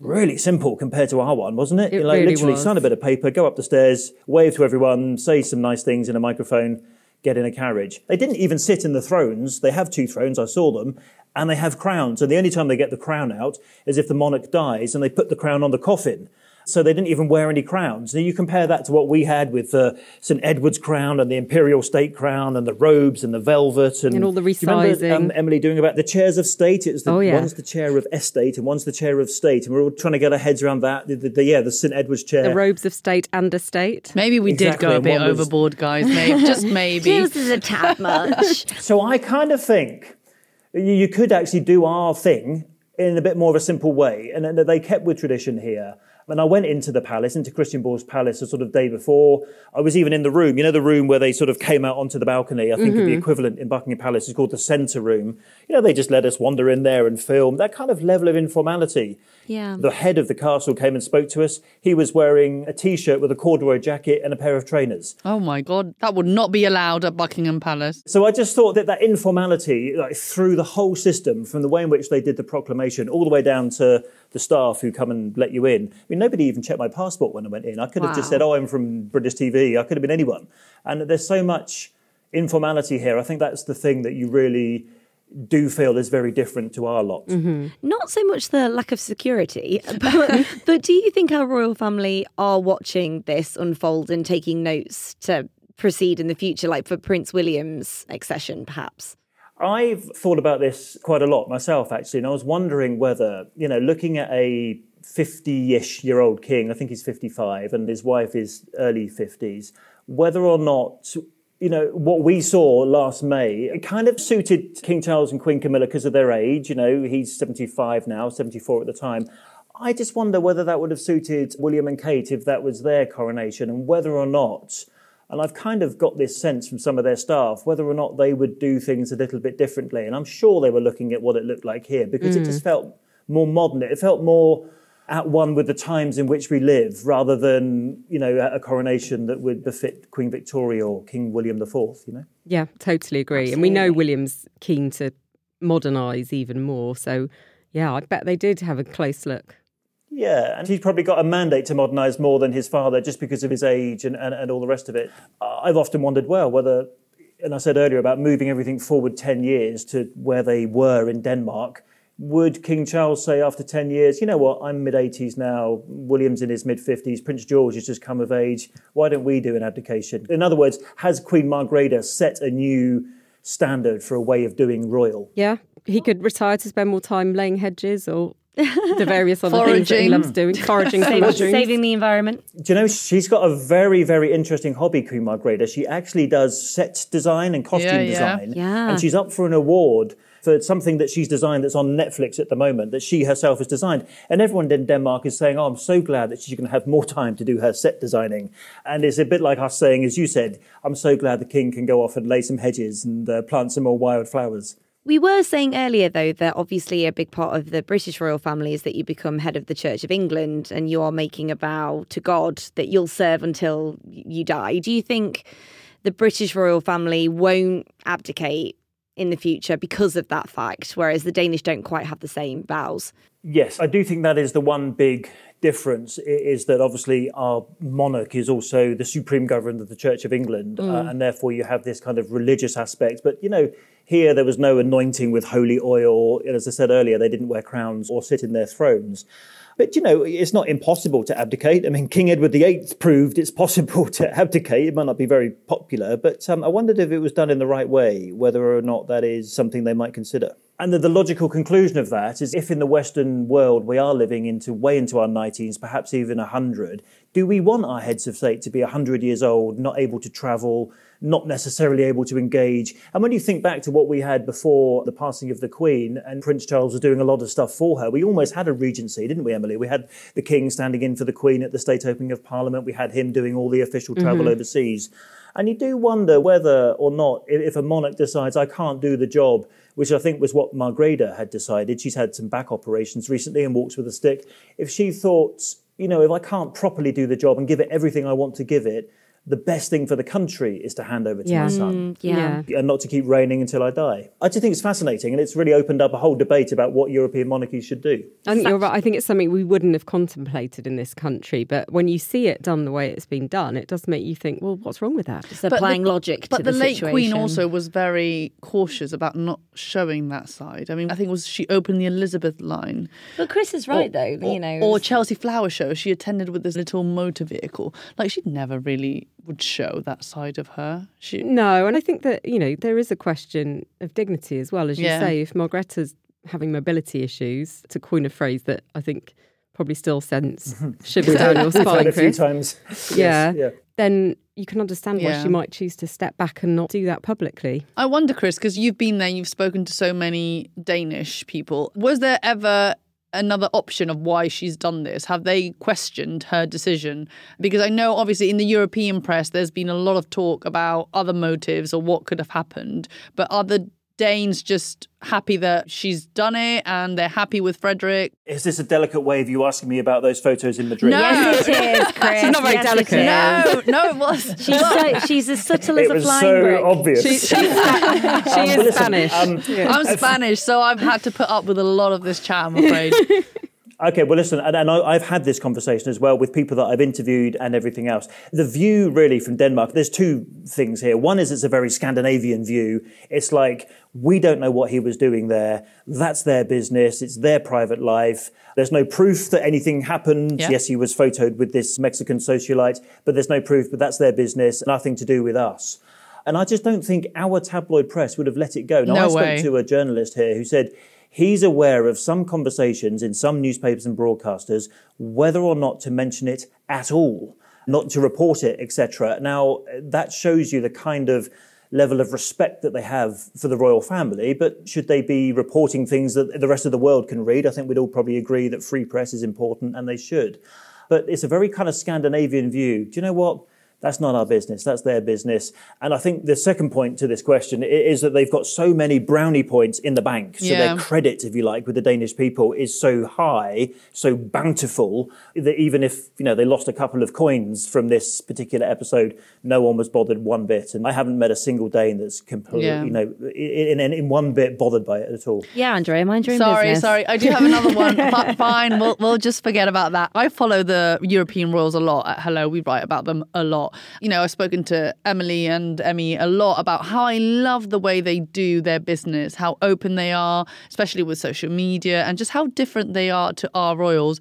really simple compared to our one, wasn't it? It like really literally was. sign a bit of paper, go up the stairs, wave to everyone, say some nice things in a microphone, get in a carriage. They didn't even sit in the thrones. They have two thrones, I saw them, and they have crowns. And the only time they get the crown out is if the monarch dies and they put the crown on the coffin. So they didn't even wear any crowns. Now you compare that to what we had with the St Edward's crown and the imperial state crown and the robes and the velvet and, And all the Do you remember, resizing. um, Emily doing about the chairs of state. It was the, Oh, yeah. one's the chair of estate and one's the chair of state, and we're all trying to get our heads around that. The, the, the- yeah, the St Edward's chair. The robes of state and estate. Maybe we Exactly, did go a bit one was- overboard, guys. Maybe, just maybe. Feels is a tad much. So I kind of think you, you could actually do our thing in a bit more of a simple way, and then they kept with tradition here. And I went into the palace, into Christiansborg palace, a sort of day before. I was even in the room, you know, the room where they sort of came out onto the balcony. I think of the mm-hmm. equivalent in Buckingham Palace is called the centre room. You know, they just let us wander in there and film. That kind of level of informality. Yeah. The head of the castle came and spoke to us. He was wearing a t-shirt with a corduroy jacket and a pair of trainers. Oh my God, that would not be allowed at Buckingham Palace. So I just thought that that informality, like through the whole system, from the way in which they did the proclamation, all the way down to the staff who come and let you in. I mean, nobody even checked my passport when I went in. I could have just said, "Oh, I'm from British TV." I could have been anyone. And there's so much informality here. I think that's the thing that you really do feel is very different to our lot. Mm-hmm. Not so much the lack of security, but, but do you think our royal family are watching this unfold and taking notes to proceed in the future, like for Prince William's accession, perhaps? I've thought about this quite a lot myself, actually, and I was wondering whether, you know, looking at a 50 ish year old king, I think he's 55, and his wife is early 50s, whether or not, you know, what we saw last May, it kind of suited King Charles and Queen Camilla because of their age. You know, he's 75 now, 74 at the time. I just wonder whether that would have suited William and Kate if that was their coronation, and whether or not. And I've kind of got this sense from some of their staff whether or not they would do things a little bit differently. And I'm sure they were looking at what it looked like here because it just mm. felt more modern. It felt more at one with the times in which we live rather than, you know, a coronation that would befit Queen Victoria or King William IV, you know? Yeah, totally agree. And we know William's keen to modernise even more. So, yeah, I bet they did have a close look. Yeah, and he's probably got a mandate to modernise more than his father just because of his age and, and, and all the rest of it. I've often wondered, well, whether, and I said earlier about moving everything forward 10 years to where they were in Denmark, would King Charles say after 10 years, you know what, I'm mid 80s now, William's in his mid 50s, Prince George has just come of age, why don't we do an abdication? In other words, has Queen Margrethe set a new standard for a way of doing royal? Yeah, he could retire to spend more time laying hedges or the various other things that he Foraging. loves doing, foraging Saving, saving the environment. Do you know she's got a very, very interesting hobby, Queen Margrethe. She actually does set design and costume Yeah, yeah. design. Yeah. And she's up for an award for something that she's designed that's on Netflix at the moment that she herself has designed. And everyone in Denmark is saying, Oh, I'm so glad that she's going to have more time to do her set designing. And it's a bit like us saying, as you said, I'm so glad the king can go off and lay some hedges and uh, plant some more wild flowers. We were saying earlier, though, that obviously a big part of the British royal family is that you become head of the Church of England and you are making a vow to God that you'll serve until you die. Do you think the British royal family won't abdicate in the future because of that fact, whereas the Danish don't quite have the same vows? Yes, I do think that is the one big difference is that obviously our monarch is also the supreme governor of the Church of England, uh, and therefore you have this kind of religious aspect. But you know, here there was no anointing with holy oil. As I said earlier, they didn't wear crowns or sit in their thrones. But you know, it's not impossible to abdicate. I mean, King Edward VIII proved it's possible to abdicate. It might not be very popular, but um, I wondered if it was done in the right way, whether or not that is something they might consider. And the, the logical conclusion of that is if in the Western world we are living into way into our 90s, perhaps even 100, do we want our heads of state to be 100 years old, not able to travel, not necessarily able to engage? And when you think back to what we had before the passing of the Queen and Prince Charles was doing a lot of stuff for her, we almost had a regency, didn't we, Emily? We had the King standing in for the Queen at the state opening of Parliament, we had him doing all the official mm-hmm. travel overseas. And you do wonder whether or not, if if a monarch decides, I can't do the job, which I think was what Margrethe had decided. She's had some back operations recently and walks with a stick. If she thought, you know, if I can't properly do the job and give it everything I want to give it, the best thing for the country is to hand over to Yeah. my son mm, Yeah. and not to keep reigning until I die. I just think it's fascinating and it's really opened up a whole debate about what European monarchies should do. I think you're right. I think it's something we wouldn't have contemplated in this country, but when you see it done the way it's been done, it does make you think, well, what's wrong with that? It's applying logic But to the, the, late situation. queen also was very cautious about not showing that side. I mean, I think it was she opened the Elizabeth line. But Chris is right, or, though. or- you know, or Chelsea Flower Show. She attended with this little motor vehicle. Like she'd never really would show that side of her. She No, and I think that, you know, there is a question of dignity as well. As you Yeah. say, if Margrethe's having mobility issues, to coin a phrase that I think probably still sends shivers down your We've spine, a few times. Yeah. Yes, yeah. then you can understand why Yeah. she might choose to step back and not do that publicly. I wonder, Chris, because you've been there, you've spoken to so many Danish people. Was there ever another option of why she's done this? Have they questioned her decision? Because I know, obviously, in the European press, there's been a lot of talk about other motives or what could have happened. But are the Danes just happy that she's done it and they're happy with Frederik? Is this a delicate way of you asking me about those photos in Madrid? No. yes, it is, Chris. She's not very Yes, delicate. No, no, it was. She's so, she's as subtle as It a was flying so brick. obvious. She, she's, she is listen, Spanish. um, I'm Spanish, so I've had to put up with a lot of this chat, I'm afraid. Okay, well, listen, and, and I, have had this conversation as well with people that I've interviewed and everything else. The view, really, from Denmark, there's two things here. One is it's a very Scandinavian view. It's like, we don't know what he was doing there. That's their business. It's their private life. There's no proof that anything happened. Yeah. Yes, he was photoed with this Mexican socialite, but there's no proof, but that's their business, nothing to do with us. And I just don't think our tabloid press would have let it go. Now, no I spoke way. to a journalist here who said, he's aware of some conversations in some newspapers and broadcasters whether or not to mention it at all, not to report it, etc. Now, that shows you the kind of level of respect that they have for the royal family, but should they be reporting things that the rest of the world can read? I think we'd all probably agree that free press is important and they should. But it's a very kind of Scandinavian view. Do you know what? That's not our business. That's their business. And I think the second point to this question is that they've got so many brownie points in the bank. So yeah. their credit, if you like, with the Danish people is so high, so bountiful that even if, you know, they lost a couple of coins from this particular episode, no one was bothered one bit. And I haven't met a single Dane that's completely, yeah. you know, in, in, in, one bit bothered by it at all. Yeah, Andrea, mind your own sorry, business. Sorry, I do have another one. Fine, we'll, we'll just forget about that. I follow the European royals a lot at Hello. We write about them a lot. You know, I've spoken to Emily and Emmy a lot about how I love the way they do their business, how open they are, especially with social media, and just how different they are to our royals.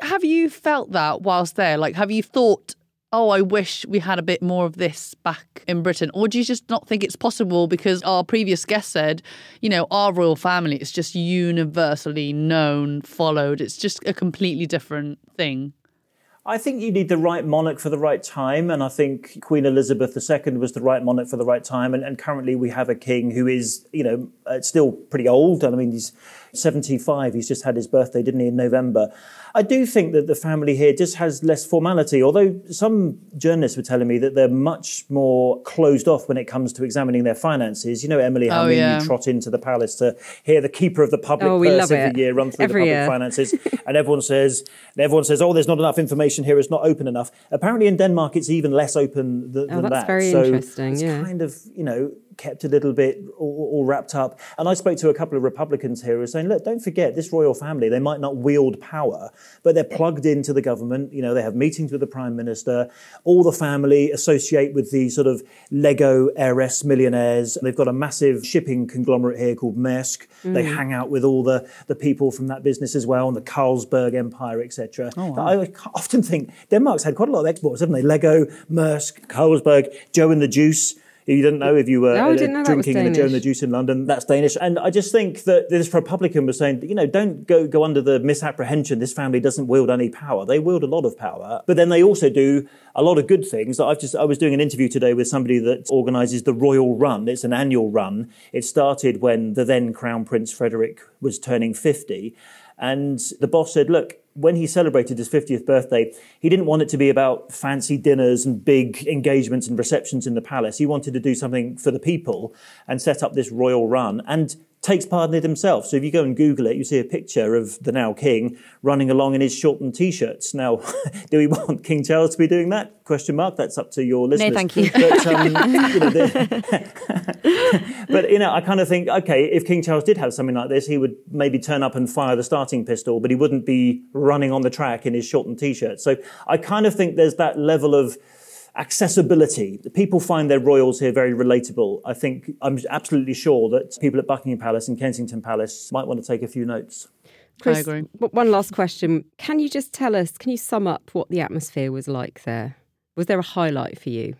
Have you felt that whilst there? Like, have you thought, oh, I wish we had a bit more of this back in Britain? Or do you just not think it's possible because our previous guest said, you know, our royal family is just universally known, followed. It's just a completely different thing. I think you need the right monarch for the right time, and I think Queen Elizabeth II was the right monarch for the right time. And, and currently, we have a king who is, you know, uh, still pretty old. And I mean, he's 75. He's just had his birthday, didn't he, in November? I do think that the family here just has less formality, although some journalists were telling me that they're much more closed off when it comes to examining their finances. You know, Emily, how oh, yeah. you trot into the palace to hear the keeper of the public oh, purse every year run through every the public year. finances, and everyone says, everyone says, oh, there's not enough information here, it's not open enough. Apparently in Denmark, it's even less open th- oh, than that's that. very so interesting. It's yeah. kind of, you know, kept a little bit all, all, wrapped up. And I spoke to a couple of Republicans here who were saying, look, don't forget this royal family, they might not wield power, but they're plugged into the government. You know, they have meetings with the prime minister. All the family associate with the sort of Lego heiress millionaires. They've got a massive shipping conglomerate here called Maersk. Mm. They hang out with all the, the people from that business as well, and the Carlsberg Empire, etc. Oh, wow. I often think Denmark's had quite a lot of exports, haven't they? Lego, Maersk, Carlsberg, Joe and the Juice. You didn't know if you were no, uh, drinking in the Joe and the Juice in London. That's Danish. And I just think that this Republican was saying, you know, don't go, go under the misapprehension this family doesn't wield any power. They wield a lot of power. But then they also do a lot of good things. I've just, I was doing an interview today with somebody that organizes the Royal Run. It's an annual run. It started when the then Crown Prince Frederik was turning 50. And the boss said, look, when he celebrated his 50th birthday, he didn't want it to be about fancy dinners and big engagements and receptions in the palace. He wanted to do something for the people and set up this royal run. And takes part in it himself. So if you go and Google it, you see a picture of the now king running along in his shortened t-shirts. Now, do we want King Charles to be doing that? Question mark. That's up to your listeners. No, thank you. But, um, you know, but you know, I kind of think, okay, if King Charles did have something like this, he would maybe turn up and fire the starting pistol, but he wouldn't be running on the track in his shortened t-shirt. So I kind of think there's that level of accessibility. People find their royals here very relatable. I think I'm absolutely sure that people at Buckingham Palace and Kensington Palace might want to take a few notes. Chris, I agree. One last question. Can you just tell us, can you sum up what the atmosphere was like there? Was there a highlight for you?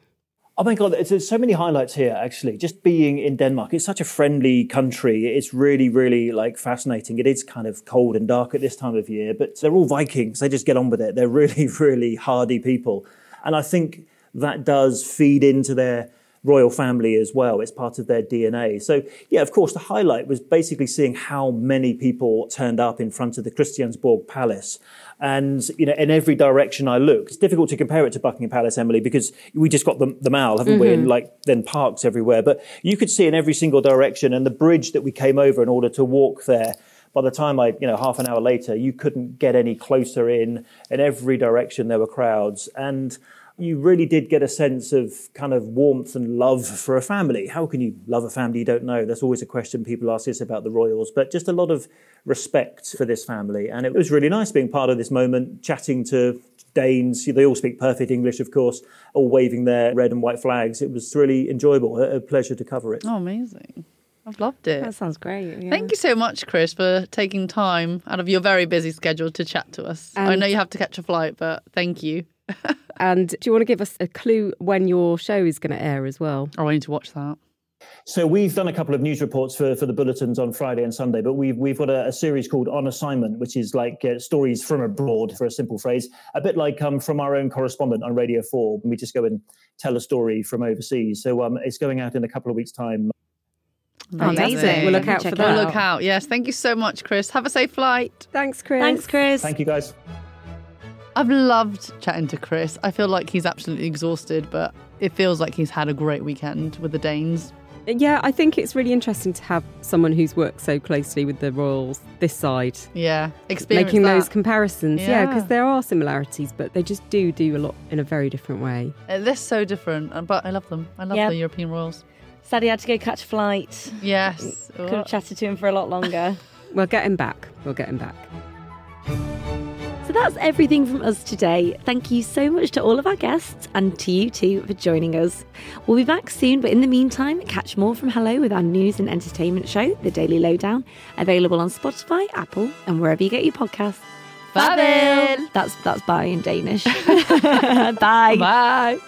Oh my God, there's so many highlights here, actually. Just being in Denmark, it's such a friendly country. It's really, really like fascinating. It is kind of cold and dark at this time of year, but they're all Vikings. They just get on with it. They're really, really hardy people. And I think that does feed into their royal family as well. It's part of their DNA. So, yeah, of course, the highlight was basically seeing how many people turned up in front of the Christiansborg Palace. And, you know, in every direction I look, it's difficult to compare it to Buckingham Palace, Emily, because we just got the, the mall, haven't mm-hmm. we? And like then parks everywhere. But you could see in every single direction and the bridge that we came over in order to walk there by the time I, you know, half an hour later, you couldn't get any closer in. In every direction, there were crowds. And you really did get a sense of kind of warmth and love for a family. How can you love a family you don't know? That's always a question people ask us about the royals, but just a lot of respect for this family. And it was really nice being part of this moment, chatting to Danes. They all speak perfect English, of course, all waving their red and white flags. It was really enjoyable, a pleasure to cover it. Oh, amazing. I've loved it. That sounds great. yeah. Thank you so much, Chris, for taking time out of your very busy schedule to chat to us. I know you have to catch a flight, but thank you. And do you want to give us a clue when your show is going to air as well? Oh, I need to watch that. So we've done a couple of news reports for, for the bulletins on Friday and Sunday, but we've we've got a, a series called On Assignment, which is like uh, stories from abroad, for a simple phrase, a bit like um, from our own correspondent on Radio Four. We just go and tell a story from overseas. So um, it's going out in a couple of weeks' time. Amazing. We'll look out for check it that. We'll look out. Yes. Thank you so much, Chris. Have a safe flight. Thanks, Chris. Thanks, Chris. Thank you, guys. I've loved chatting to Chris. I feel like he's absolutely exhausted, but it feels like he's had a great weekend with the Danes. Yeah, I think it's really interesting to have someone who's worked so closely with the Royals this side, Yeah. Experience making that. those comparisons. Yeah, Yeah. because there are similarities, but they just do do a lot in a very different way. Uh, They're so different, uh, but I love them. I love Yep. the European Royals. Sadly, I had to go catch a flight. Yes. Could have chatted to him for a lot longer. We'll get him back. We'll get him back. That's everything from us today. Thank you so much to all of our guests and to you too for joining us. We'll be back soon, but in the meantime, catch more from Hello with our news and entertainment show, The Daily Lowdown, available on Spotify, Apple, and wherever you get your podcasts. Farvel. That's that's bye in Danish. bye. Bye.